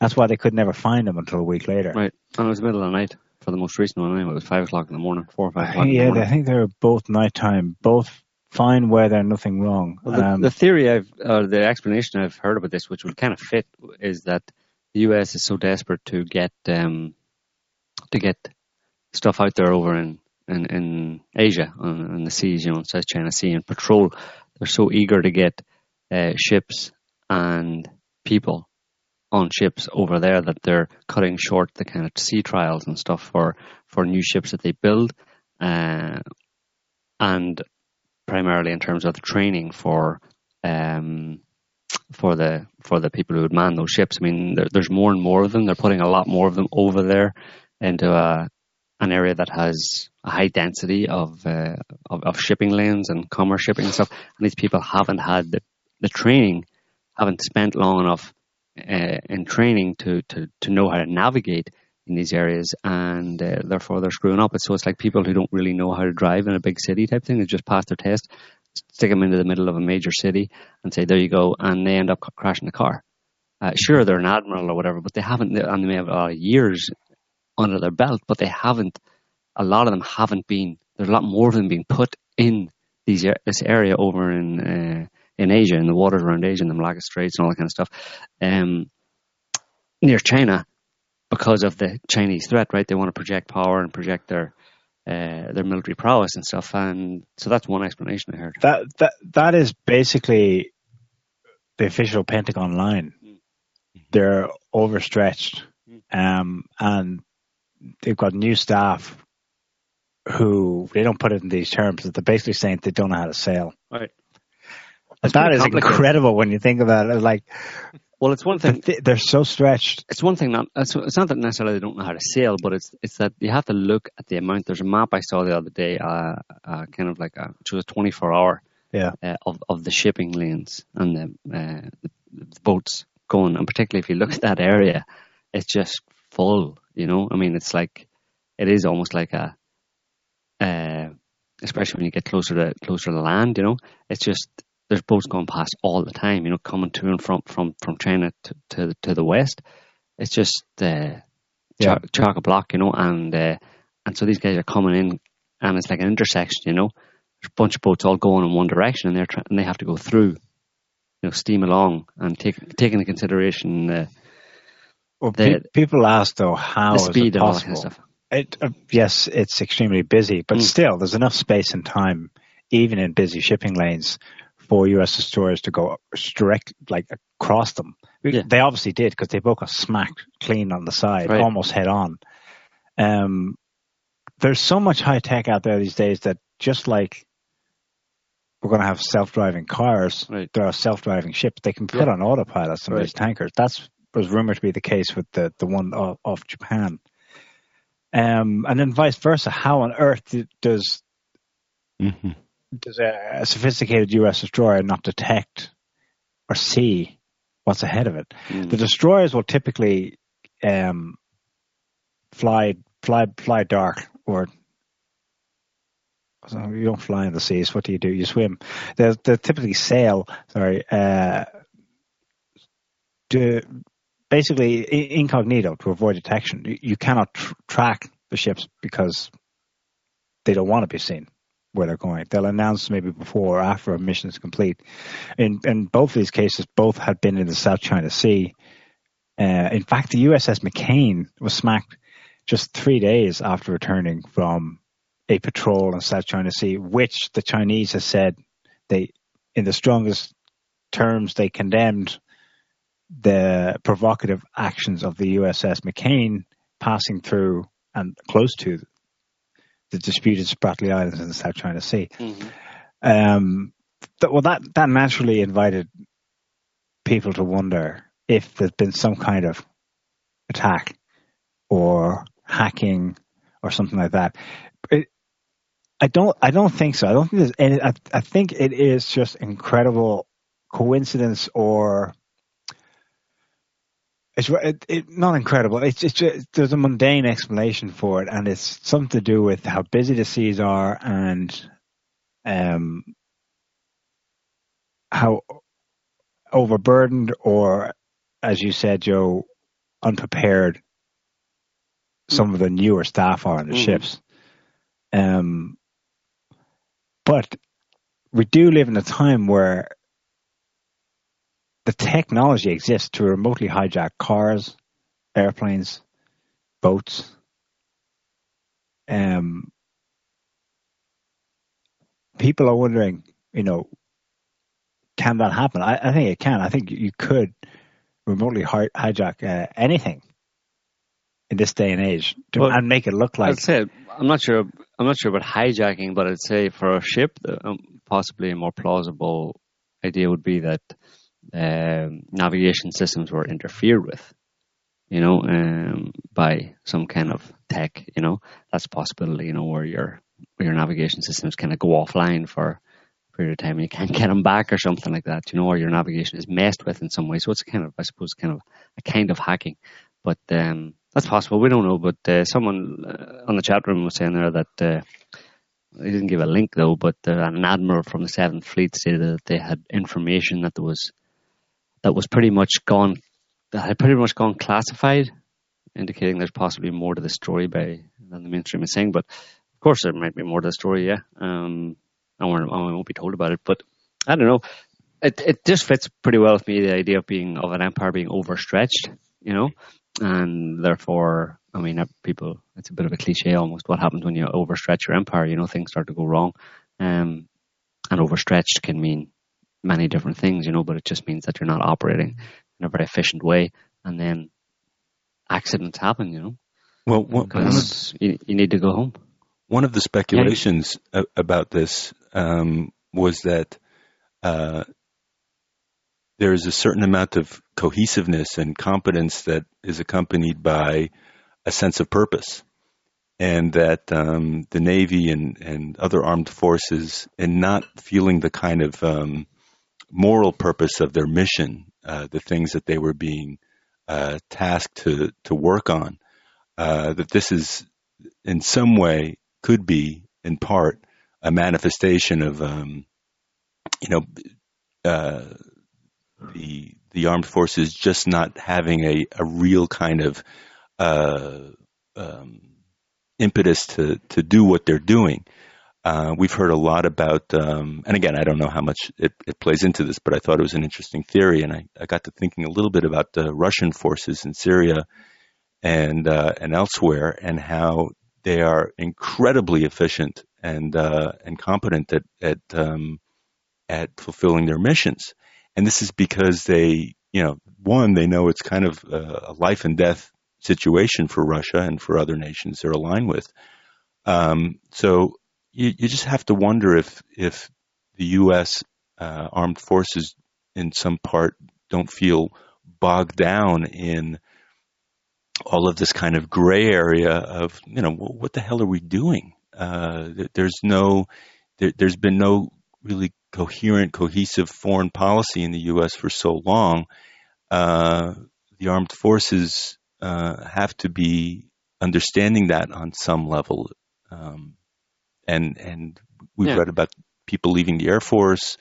Speaker 4: That's why they could never find them until a week later.
Speaker 5: Right. And it was the middle of the night for the most recent one. Anyway, it was five o'clock in the morning, four or five o'clock. in the
Speaker 4: Yeah. I think they were both nighttime, both fine weather, nothing wrong.
Speaker 5: Well, the,
Speaker 4: Um,
Speaker 5: the theory I've, or the explanation I've heard about this, which would kind of fit, is that the U.S. is so desperate to get um, to get stuff out there over in in, in Asia on, on the seas, you know, South China Sea, and patrol. They're so eager to get uh, ships and people on ships over there that they're cutting short the kind of sea trials and stuff for for new ships that they build, uh, and primarily in terms of the training for um, for the for the people who would man those ships. I mean, there, there's more and more of them. They're putting a lot more of them over there into a, an area that has a high density of, uh, of of shipping lanes and commerce shipping and stuff. And these people haven't had the, the training, haven't spent long enough uh, in training to, to to know how to navigate in these areas, and uh, therefore they're screwing up. It's, So it's like people who don't really know how to drive in a big city type thing. They just pass their test, stick them into the middle of a major city, and say, "There you go," and they end up crashing the car. Uh, sure, they're an admiral or whatever, but they haven't, and they may have a lot of years under their belt, but they haven't. A lot of them haven't been. There's a lot more of them being put in these this area over in uh, in Asia, in the waters around Asia, in the Malacca Straits, and all that kind of stuff, um, near China, because of the Chinese threat. Right? They want to project power and project their uh, their military prowess and stuff, and so that's one explanation I heard.
Speaker 4: that that that is basically the official Pentagon line.
Speaker 5: Mm.
Speaker 4: They're overstretched,
Speaker 5: Mm.
Speaker 4: um, and they've got new staff who they don't put it in these terms. That they're basically saying they don't know how to sail.
Speaker 5: Right.
Speaker 4: that is incredible when you think about it. Like,
Speaker 5: well, it's one thing.
Speaker 4: They're so stretched.
Speaker 5: It's one thing not. It's, it's not that necessarily they don't know how to sail, but it's it's that you have to look at the amount. There's a map I saw the other day, uh, uh, kind of like a, which was a 24 hour
Speaker 4: yeah.
Speaker 5: Uh, of of the shipping lanes and the, uh, the, the boats going, and particularly if you look at that area, it's just full. You know, I mean, it's like it is almost like a, uh, especially when you get closer to closer to land. You know, it's just there's boats going past all the time. You know, coming to and from from from China to to, to the west. It's just uh, yeah. chock a block, you know, and uh, and so these guys are coming in, and it's like an intersection, you know. There's a bunch of boats all going in one direction, and they're trying, and they have to go through, you know, steam along, and take taking into consideration. Uh,
Speaker 4: well, the, pe- people ask though, how
Speaker 5: the speed
Speaker 4: is it possible?
Speaker 5: Kind of
Speaker 4: it, uh, yes, it's extremely busy, but mm. still, there's enough space and time, even in busy shipping lanes, for U.S. destroyers to go direct, like across them. Yeah. They obviously did because they both got smacked clean on the side, right. almost head on. Um, there's so much high tech out there these days that just like we're going to have self-driving cars, right. there are self-driving ships. They can put yeah. on autopilot some right. of these tankers. That's was rumored to be the case with the the one off, off Japan. Um, and then vice versa. How on earth does mm-hmm does a, a sophisticated US destroyer not detect or see what's ahead of it? Mm. The destroyers will typically um, fly fly fly dark or so you don't fly in the seas. What do you do? You swim. They they typically sail. Sorry, uh, to basically incognito to avoid detection. You, you cannot tr- track the ships because they don't want to be seen where they're going. They'll announce maybe before or after a mission is complete. In in both of these cases, both had been in the South China Sea. Uh, in fact, the USS McCain was smacked just three days after returning from a patrol in South China Sea, which the Chinese have said they, in the strongest terms, they condemned the provocative actions of the USS McCain passing through and close to the disputed Spratly Islands in the South China Sea. Mm-hmm. Um, th- well, that that naturally invited people to wonder if there's been some kind of attack or hacking or something like that. It, I don't. I don't think so. I don't think there's any. I, I think it is just incredible coincidence or it's it, it, not incredible. It's, it's just, there's a mundane explanation for it, and it's something to do with how busy the seas are and um, how overburdened or, as you said, Joe, unprepared some of the newer staff are on the mm. ships. Um, but we do live in a time where the technology exists to remotely hijack cars, airplanes, boats. Um, people are wondering, you know, can that happen? I, I think it can. I think you could remotely hijack uh, anything in this day and age to, well, and make it look like.
Speaker 5: I'd say I'm not sure. I'm not sure about hijacking, but I'd say for a ship, um, possibly a more plausible idea would be that um, navigation systems were interfered with, you know, um, by some kind of tech, you know, that's a possibility, you know, where your your navigation systems kind of go offline for a period of time and you can't get them back or something like that, you know, or your navigation is messed with in some way. So it's kind of, I suppose, kind of a kind of hacking, but um, that's possible. We don't know, but uh, someone uh, on the chat room was saying there that. Uh, they didn't give a link though, but uh, an admiral from the Seventh Fleet stated that they had information that there was that was pretty much gone, that had pretty much gone classified, indicating there's possibly more to the story by than the mainstream is saying. But of course, there might be more to the story, yeah. Um, and we won't be told about it. But I don't know. It it just fits pretty well with me the idea of being of an empire being overstretched, you know, and therefore, I mean, people. It's a bit of a cliche almost. What happens when you overstretch your empire? You know, things start to go wrong. Um, and overstretched can mean many different things, you know, but it just means that you're not operating in a very efficient way and then accidents happen, you know. Well, because you, you, need to go home.
Speaker 6: One of the speculations yeah. about this um, was that uh, there is a certain amount of cohesiveness and competence that is accompanied by a sense of purpose. And that um, the Navy and, and other armed forces, and not feeling the kind of um, moral purpose of their mission, uh, the things that they were being uh, tasked to, to work on, uh, that this is in some way could be in part a manifestation of, um, you know, uh, the the armed forces just not having a, a real kind of uh, um, impetus to to do what they're doing. Uh, we've heard a lot about, um, and again, I don't know how much it, it, plays into this, but I thought it was an interesting theory, and I, I got to thinking a little bit about the Russian forces in Syria and uh, and elsewhere, and how they are incredibly efficient and uh, and competent at at um, at fulfilling their missions. And this is because they, you know, one, they know it's kind of a life and death situation for Russia and for other nations they're aligned with. Um, so you, you, just have to wonder if if the U.S. Uh, armed forces, in some part, don't feel bogged down in all of this kind of gray area of you know what the hell are we doing? Uh, there's no there, has been no really coherent, cohesive foreign policy in the U.S. for so long, uh, the armed forces uh, have to be understanding that on some level. Um, and and we've yeah. read about people leaving the Air Force.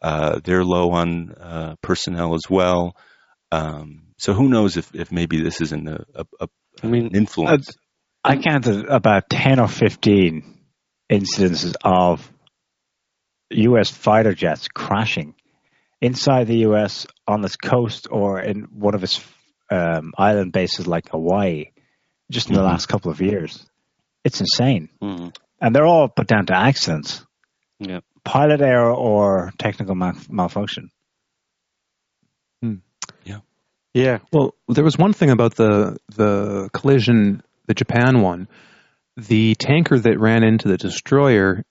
Speaker 6: Uh, they're low on uh, personnel as well. Um, so who knows if, if maybe this isn't a, a, a I mean, influence.
Speaker 4: I counted about 10 or 15 incidences of U.S. fighter jets crashing inside the U.S. on its coast or in one of its um, island bases like Hawaii just in the mm-hmm. last couple of years. It's insane. Mm-hmm. And they're all put down to accidents.
Speaker 5: Yeah.
Speaker 4: Pilot error or technical mal- malfunction.
Speaker 3: Hmm. Yeah. Yeah. Well, there was one thing about the the collision, the Japan one. The tanker that ran into the destroyer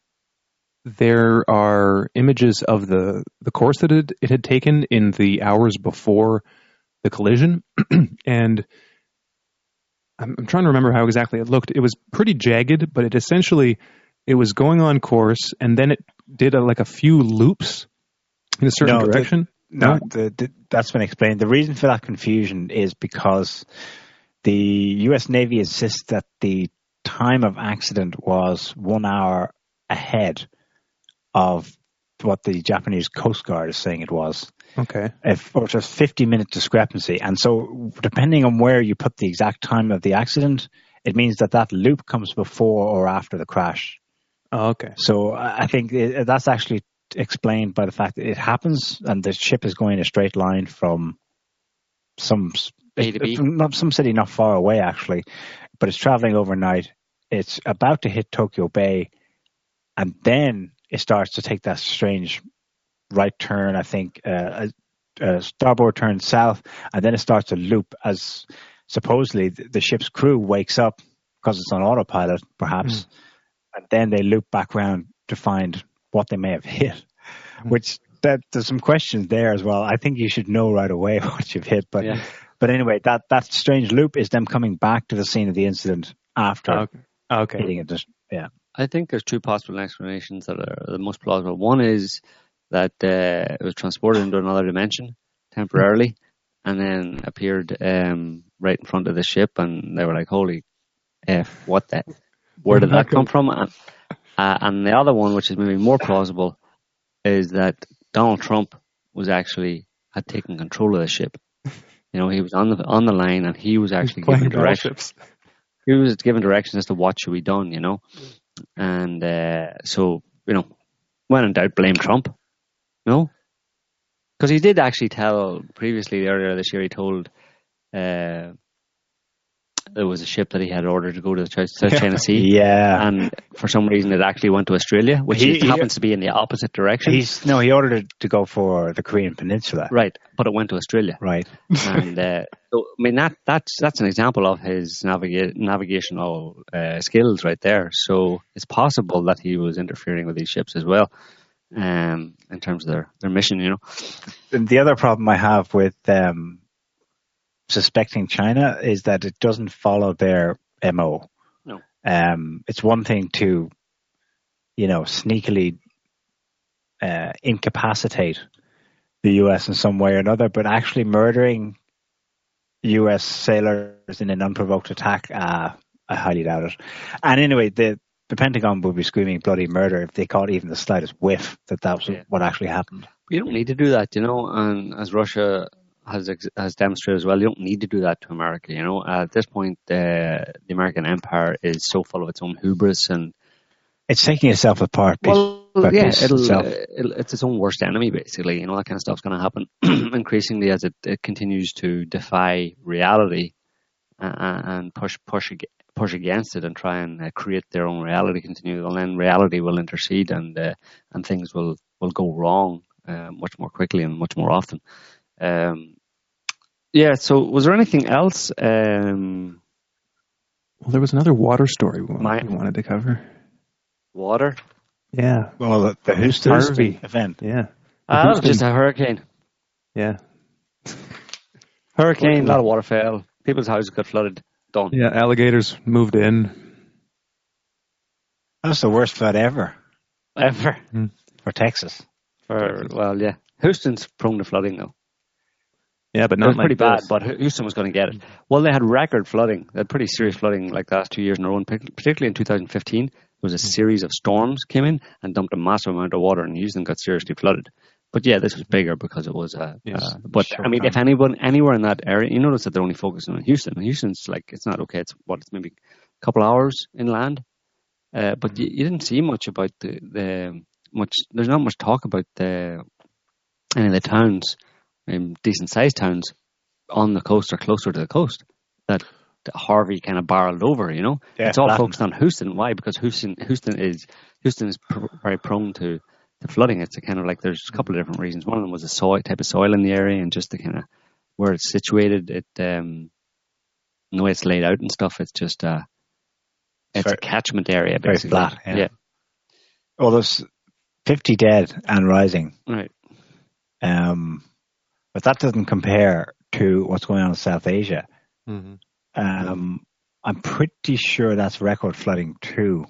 Speaker 3: there are images of the, the course that it, it had taken in the hours before the collision. and I'm, I'm, trying to remember how exactly it looked. It was pretty jagged, but it essentially it was going on course, and then it did a, like a few loops in a certain no, direction.
Speaker 4: The, no, the, the, that's been explained. The reason for that confusion is because the U.S. Navy insists that the time of accident was one hour ahead of what the Japanese Coast Guard is saying it was.
Speaker 3: Okay.
Speaker 4: If, or just 50 minute discrepancy. And so, depending on where you put the exact time of the accident, it means that that loop comes before or after the crash.
Speaker 3: Oh, okay.
Speaker 4: So, I think it, that's actually explained by the fact that it happens and the ship is going a straight line from some From some city not far away, actually, but it's traveling overnight. It's about to hit Tokyo Bay, and then it starts to take that strange right turn, I think, uh, a, starboard turn south, and then it starts to loop as supposedly the, the ship's crew wakes up because it's on autopilot, perhaps, mm. and then they loop back around to find what they may have hit, mm. which that there's some questions there as well. I think you should know right away what you've hit, but yeah. but anyway, that that strange loop is them coming back to the scene of the incident after
Speaker 3: okay. Okay.
Speaker 4: hitting it. Yeah.
Speaker 5: I think there's two possible explanations that are the most plausible. One is that uh, it was transported into another dimension temporarily and then appeared um, right in front of the ship, and they were like, "Holy f! What the? Where did that come from?" And, uh, and the other one, which is maybe more plausible, is that Donald Trump was actually had taken control of the ship. You know, he was on the on the line, and he was actually giving directions. He was giving directions as to what should be done. You know, and uh, so, you know, when in doubt, blame Trump. No? Because he did actually tell previously earlier this year, he told uh, it was a ship that he had ordered to go to the South China Sea.
Speaker 4: Yeah.
Speaker 5: And for some reason, it actually went to Australia, which
Speaker 4: He- he-
Speaker 5: happens to be in the opposite direction.
Speaker 4: He's no, he ordered it to go for the Korean Peninsula.
Speaker 5: right, but it went to Australia.
Speaker 4: Right.
Speaker 5: and uh, so, I mean that that's that's an example of his naviga- navigational uh, skills right there. So it's possible that he was interfering with these ships as well, um, in terms of their, their mission. You know,
Speaker 4: the other problem I have with um, suspecting China is that it doesn't follow their MO.
Speaker 5: No.
Speaker 4: Um, it's one thing to, you know, sneakily uh, incapacitate the US in some way or another, but actually murdering US sailors in an unprovoked attack, uh, I highly doubt it. And anyway, the the Pentagon would be screaming bloody murder if they caught even the slightest whiff that that was
Speaker 5: Yeah.
Speaker 4: what actually happened.
Speaker 5: you don't need to do that. You know, and as Russia has ex- has demonstrated as well, you don't need to do that to America. You know, at this point, uh, the American empire is so full of its own hubris and
Speaker 4: It's taking itself apart.
Speaker 5: Well, yeah,
Speaker 4: piece
Speaker 5: it'll, uh, it'll, it's its own worst enemy, basically. You know, that kind of stuff's going to happen increasingly as it, it continues to defy reality uh, and push push push against it and try and uh, create their own reality continually. And then reality will intercede and uh, and things will will go wrong uh, much more quickly and much more often. Um, yeah. So, was there anything else? Um,
Speaker 3: Well, there was another water story we
Speaker 5: My-
Speaker 3: wanted to cover.
Speaker 5: water.
Speaker 3: Yeah,
Speaker 4: well, the, the Houston
Speaker 3: Harvey.
Speaker 4: event.
Speaker 3: yeah,
Speaker 5: Ah, that was just a hurricane.
Speaker 3: yeah,
Speaker 5: Hurricane. A lot of water fell. People's houses got flooded. Done.
Speaker 3: yeah. Alligators moved in.
Speaker 4: That's the worst flood ever
Speaker 5: Ever. Hmm.
Speaker 4: for Texas.
Speaker 5: For well, yeah. Houston's prone to flooding though.
Speaker 3: Yeah, but
Speaker 5: It
Speaker 3: not
Speaker 5: was
Speaker 3: like
Speaker 5: pretty bad, but Houston was going to get it. Well, they had record flooding. They had pretty serious flooding like the last two years in a row, and particularly in 2015. There was a hmm. series of storms came in and dumped a massive amount of water, and Houston got seriously flooded. But yeah, this was bigger because it was. Uh,
Speaker 3: Yes,
Speaker 5: uh, but I mean, if anyone anywhere in that area, you notice that they're only focusing on Houston. Houston's like it's not okay. It's what it's maybe a couple hours inland. Uh, but you, you didn't see much about the, the much. There's not much talk about the any of the towns, um, decent sized towns on the coast or closer to the coast that, that Harvey kind of barreled over. You know,
Speaker 4: Yeah,
Speaker 5: it's all
Speaker 4: flattened.
Speaker 5: focused on Houston. Why? Because Houston, Houston is Houston is pr- very prone to, to flooding. It's a kind of like there's a couple of different reasons. One of them was the soil type of soil in the area and just the kind of where it's situated. It um, the way it's laid out and stuff. It's just uh, it's
Speaker 4: Very-
Speaker 5: a catchment area,
Speaker 4: very
Speaker 5: basically.
Speaker 4: flat, yeah.
Speaker 5: yeah.
Speaker 4: Well, there's 50 dead and rising.
Speaker 5: Right.
Speaker 4: Um, but that doesn't compare to what's going on in South Asia.
Speaker 3: Mhm.
Speaker 4: Um, I'm pretty sure that's record flooding too.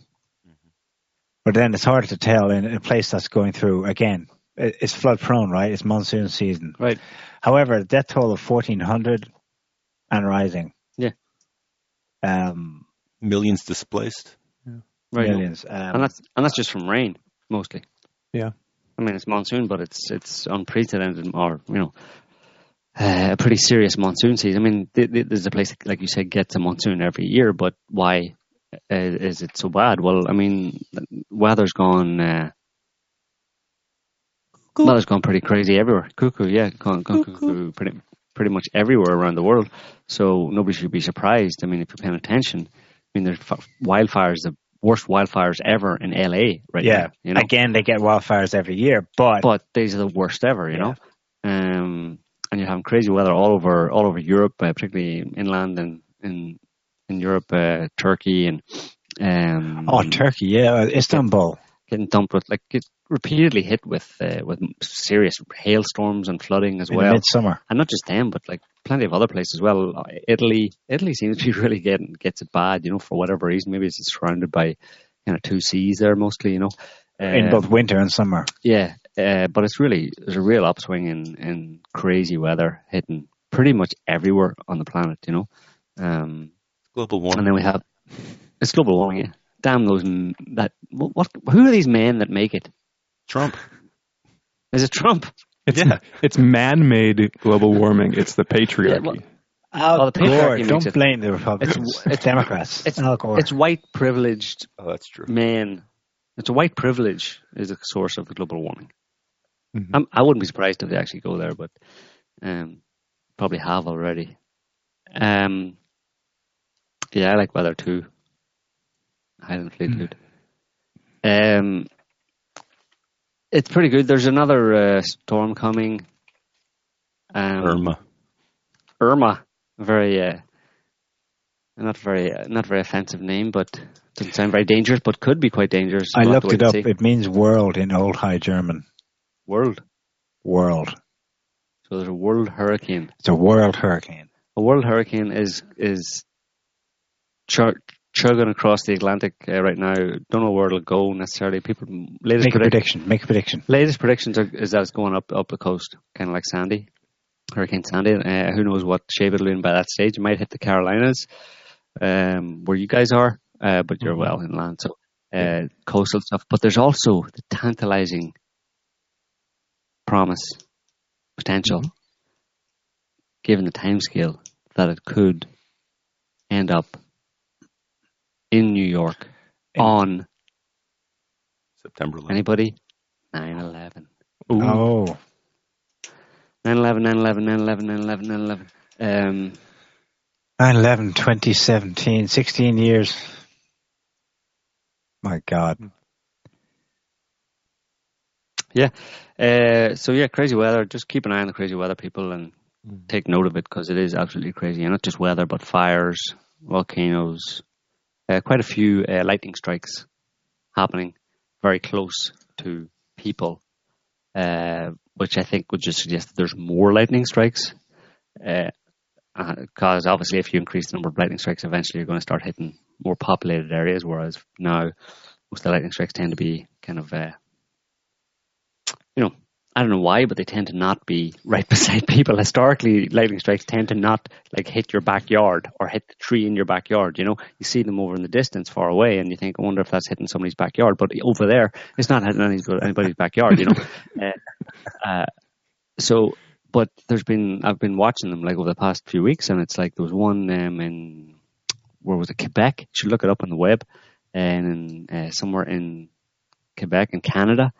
Speaker 4: But then it's hard to tell in a place that's going through, again, it's flood prone, right? It's monsoon season.
Speaker 5: Right.
Speaker 4: However, a death toll of 1,400 and rising.
Speaker 5: Yeah.
Speaker 4: Um,
Speaker 6: Millions displaced.
Speaker 5: Right.
Speaker 4: millions.
Speaker 5: and
Speaker 4: Um,
Speaker 5: that's and that's just from rain mostly.
Speaker 3: Yeah.
Speaker 5: I mean it's monsoon, but it's it's unprecedented or you know uh, a pretty serious monsoon season. I mean, th- th- there's a place like you said gets a monsoon every year, but why is it so bad? Well, I mean, weather's gone. Uh, weather's gone pretty crazy everywhere. Cuckoo, yeah, gone, gone cuckoo pretty pretty much everywhere around the world. So nobody should be surprised. I mean, if you're paying attention, I mean, there's f- wildfires, the worst wildfires ever in LA right
Speaker 4: yeah.
Speaker 5: now. You know,
Speaker 4: Again, they get wildfires every year, but,
Speaker 5: but these are the worst ever. You know, um, and you're having crazy weather all over all over Europe, uh, particularly inland and in in Europe, uh, Turkey and um,
Speaker 4: oh, Turkey, yeah, Istanbul.
Speaker 5: getting dumped with like get repeatedly hit with uh, with serious hailstorms and flooding as
Speaker 4: in
Speaker 5: well.
Speaker 4: midsummer.
Speaker 5: and not just them, but like plenty of other places as well. Uh, Italy, Italy seems to be really getting gets it bad, you know, for whatever reason. Maybe it's surrounded by kind of two seas there mostly, you know.
Speaker 4: in
Speaker 5: Uh,
Speaker 4: both winter and summer.
Speaker 5: yeah, uh, but it's really there's a real upswing in in crazy weather hitting pretty much everywhere on the planet, you know. Um,
Speaker 6: Global warming.
Speaker 5: and then we have it's global warming. Yeah. Damn those that what, what who are these men that make it?
Speaker 6: Trump.
Speaker 5: Is it Trump?
Speaker 3: It's
Speaker 6: Yeah.
Speaker 3: it's man-made global warming. It's the patriarchy.
Speaker 5: well,
Speaker 4: Al
Speaker 5: Well, the
Speaker 4: Gore,
Speaker 5: patriarchy makes
Speaker 4: don't
Speaker 5: it-
Speaker 4: blame the Republicans.
Speaker 5: It's-
Speaker 4: It's, Democrats.
Speaker 5: it's-
Speaker 4: Al Gore.
Speaker 5: It's white privileged
Speaker 6: Oh, that's true.
Speaker 5: men. It's a white privilege is a source of the global warming.
Speaker 3: Mhm.
Speaker 5: I'm, I wouldn't be surprised if they actually go there, but um, probably have already. Um, Yeah, I like weather too. Highland Fleetwood. Mm. Um, it's pretty good. There's another uh, storm coming.
Speaker 6: Um, Irma.
Speaker 5: Irma, very uh, not very uh, not very offensive name, but doesn't sound very dangerous, but could be quite dangerous.
Speaker 4: I looked it up. It means world in Old High German.
Speaker 5: World.
Speaker 4: World.
Speaker 5: So there's a world hurricane.
Speaker 4: It's a world hurricane.
Speaker 5: A world hurricane is is chug- chugging across the Atlantic uh, right now. Don't know where it'll go necessarily. People
Speaker 4: latest make a prediction. Make a prediction.
Speaker 5: Latest predictions are, is that it's going up up the coast, kind of like Sandy, Hurricane Sandy. Uh, who knows what shape it'll be in by that stage? It might hit the Carolinas, um, where you guys are, uh, but you're mm-hmm. well inland, so uh, coastal stuff. But there's also the tantalizing promise, potential, mm-hmm. given the time scale that it could end up in New York in on
Speaker 6: September 11th.
Speaker 5: Anybody? 9 11.
Speaker 4: Oh.
Speaker 5: 9 11, 9 11, 9 11, 9 11, 9 11. Um,
Speaker 4: 9 11, 2017, 16 years. My God.
Speaker 5: Yeah. Uh, so yeah, crazy weather. Just keep an eye on the crazy weather, people, and mm. take note of it because it is absolutely crazy. And not just weather, but fires, volcanoes, quite a few uh, lightning strikes happening very close to people, uh, which I think would just suggest that there's more lightning strikes. Because uh, uh, obviously, if you increase the number of lightning strikes, eventually you're going to start hitting more populated areas. Whereas now, most of the lightning strikes tend to be kind of uh, I don't know why, but they tend to not be right beside people. Historically, lightning strikes tend to not like hit your backyard or hit the tree in your backyard. You know, you see them over in the distance, far away, and you think, I wonder if that's hitting somebody's backyard. But over there, it's not hitting anybody's backyard. You know, uh, uh, so. But there's been I've been watching them like over the past few weeks, and it's like there was one um, in where was it Quebec? You should look it up on the web, and in, uh, somewhere in Quebec in Canada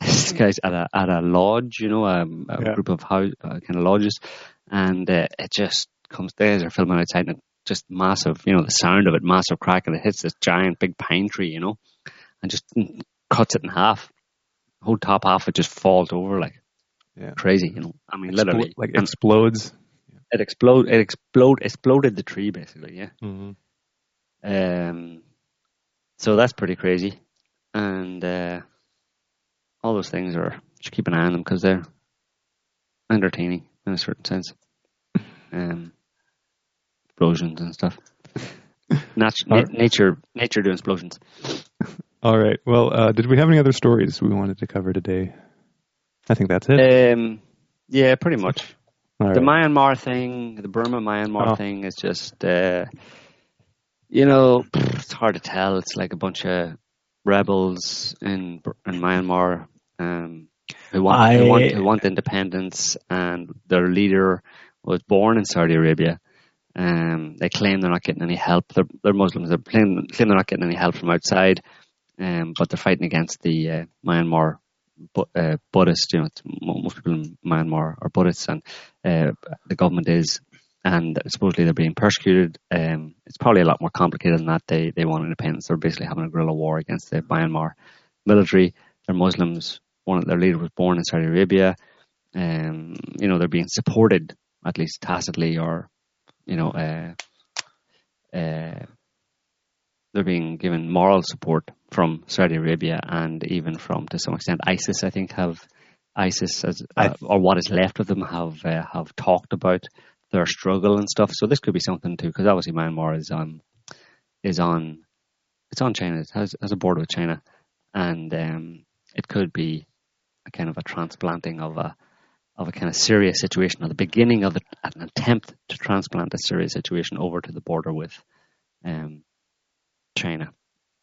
Speaker 5: this guy's at a at a lodge, you know, a, a yeah. group of house uh, kind of lodges, and uh, it just comes. There, they're filming outside, and just massive, you know, the sound of it, massive crack, and it hits this giant big pine tree, you know, and just cuts it in half. The whole top half it just falls over like yeah. crazy, you know. I mean, Explo- literally,
Speaker 3: like explodes.
Speaker 5: It explode. It explode. Exploded the tree basically. Yeah. Mm-hmm. Um. So that's pretty crazy, and. uh all those things are just keep an eye on them because they're entertaining in a certain sense. Um, explosions and stuff. Nat- na- nature, nature doing explosions.
Speaker 3: All right. Well, uh, did we have any other stories we wanted to cover today? I think that's it.
Speaker 5: Um, yeah, pretty much. All the right. Myanmar thing, the Burma Myanmar oh. thing, is just, uh, you know, it's hard to tell. It's like a bunch of rebels in in Myanmar um, who want, I, who want who want independence, and their leader was born in Saudi Arabia. Um, they claim they're not getting any help. They're, they're Muslims. They claim, claim they're not getting any help from outside, um, but they're fighting against the uh, Myanmar bu- uh, Buddhists. You know, most people in Myanmar are Buddhists, and uh, the government is, and supposedly they're being persecuted. Um, it's probably a lot more complicated than that. They they want independence. They're basically having a guerrilla war against the Myanmar military. They're Muslims one their leader was born in Saudi Arabia. Um, you know, they're being supported at least tacitly, or you know, uh, uh, they're being given moral support from Saudi Arabia and even from, to some extent, ISIS. I think have ISIS as uh, or what is left of them have uh, have talked about their struggle and stuff. So this could be something too, because obviously Myanmar is on is on it's on China. It has, has a border with China, and um, it could be a kind of a transplanting of a of a kind of serious situation, or the beginning of the, an attempt to transplant a serious situation over to the border with um, China.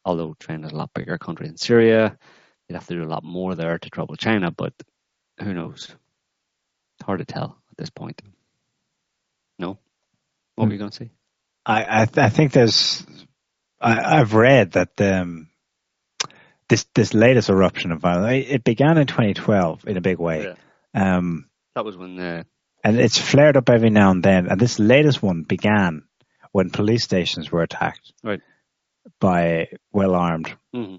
Speaker 5: Although China is a lot bigger country than Syria, you'd have to do a lot more there to trouble China. But who knows? It's hard to tell at this point. What were you going to say?
Speaker 4: I I, th- I think there's I, have read that um, this this latest eruption of violence. It began in 2012 in a big way. Yeah. Um,
Speaker 5: that was when the
Speaker 4: and it's flared up every now and then. And this latest one began when police stations were attacked
Speaker 5: right.
Speaker 4: by well armed.
Speaker 5: Mm-hmm.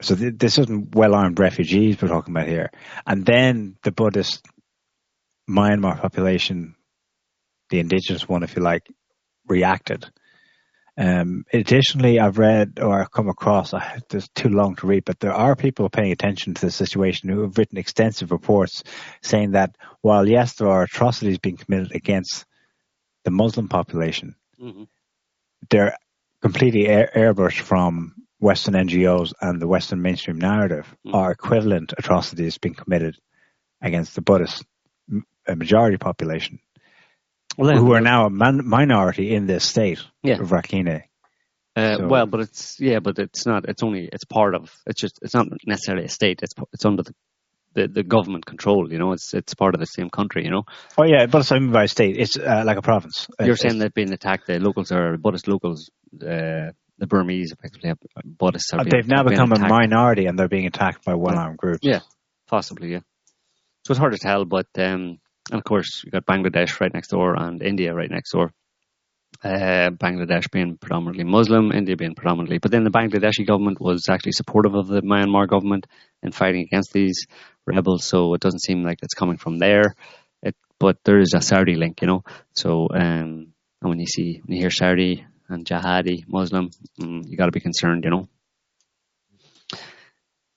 Speaker 4: So th- this isn't well armed refugees we're talking about here. And then the Buddhist Myanmar population, the indigenous one, if you like, reacted. Um, additionally, I've read or I've come across, I, it's too long to read, but there are people paying attention to the situation who have written extensive reports saying that while yes, there are atrocities being committed against the Muslim population,
Speaker 5: mm-hmm.
Speaker 4: they're completely air- airbrushed from Western NGOs and the Western mainstream narrative mm-hmm. are equivalent atrocities being committed against the Buddhist majority population well, who are now a man, minority in this state
Speaker 5: yeah.
Speaker 4: of Rakhine.
Speaker 5: Uh, so, well, but it's yeah, but it's not. It's only it's part of. It's just it's not necessarily a state. It's it's under the the, the government control. You know, it's it's part of the same country. You know.
Speaker 4: Oh yeah, but it's owned by a state. It's uh, like a province.
Speaker 5: You're
Speaker 4: it's,
Speaker 5: saying that being attacked, the locals are Buddhist locals. Uh, the Burmese effectively have Buddhists are.
Speaker 4: Uh, they've now become a minority, and they're being attacked by one-armed groups.
Speaker 5: Yeah, possibly. Yeah. So it's hard to tell, but um, and of course, you've got Bangladesh right next door and India right next door. Uh, Bangladesh being predominantly Muslim, India being predominantly, but then the Bangladeshi government was actually supportive of the Myanmar government in fighting against these rebels. So it doesn't seem like it's coming from there. It, but there is a Saudi link, you know. So um, and when you see when you hear Saudi and jihadi Muslim, mm, you got to be concerned, you know.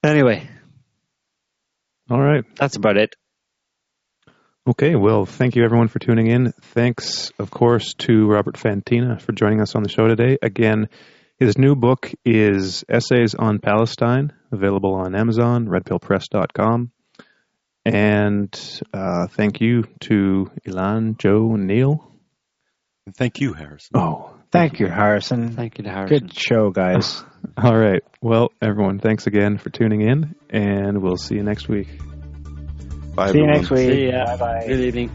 Speaker 5: Anyway,
Speaker 3: all right,
Speaker 5: that's about it.
Speaker 3: Okay, well, thank you everyone for tuning in. Thanks, of course, to Robert Fantina for joining us on the show today. Again, his new book is Essays on Palestine, available on Amazon, redpillpress.com. And uh, thank you to Elan, Joe, and Niall.
Speaker 6: And thank you, Harrison.
Speaker 4: Oh, thank you, Harrison.
Speaker 5: Thank you to Harrison.
Speaker 4: Good show, guys.
Speaker 3: All right. Well, everyone, thanks again for tuning in, and we'll see you next week.
Speaker 6: Bye.
Speaker 4: See
Speaker 6: everyone.
Speaker 4: you next week.
Speaker 5: See ya.
Speaker 4: Bye bye.
Speaker 5: Good evening.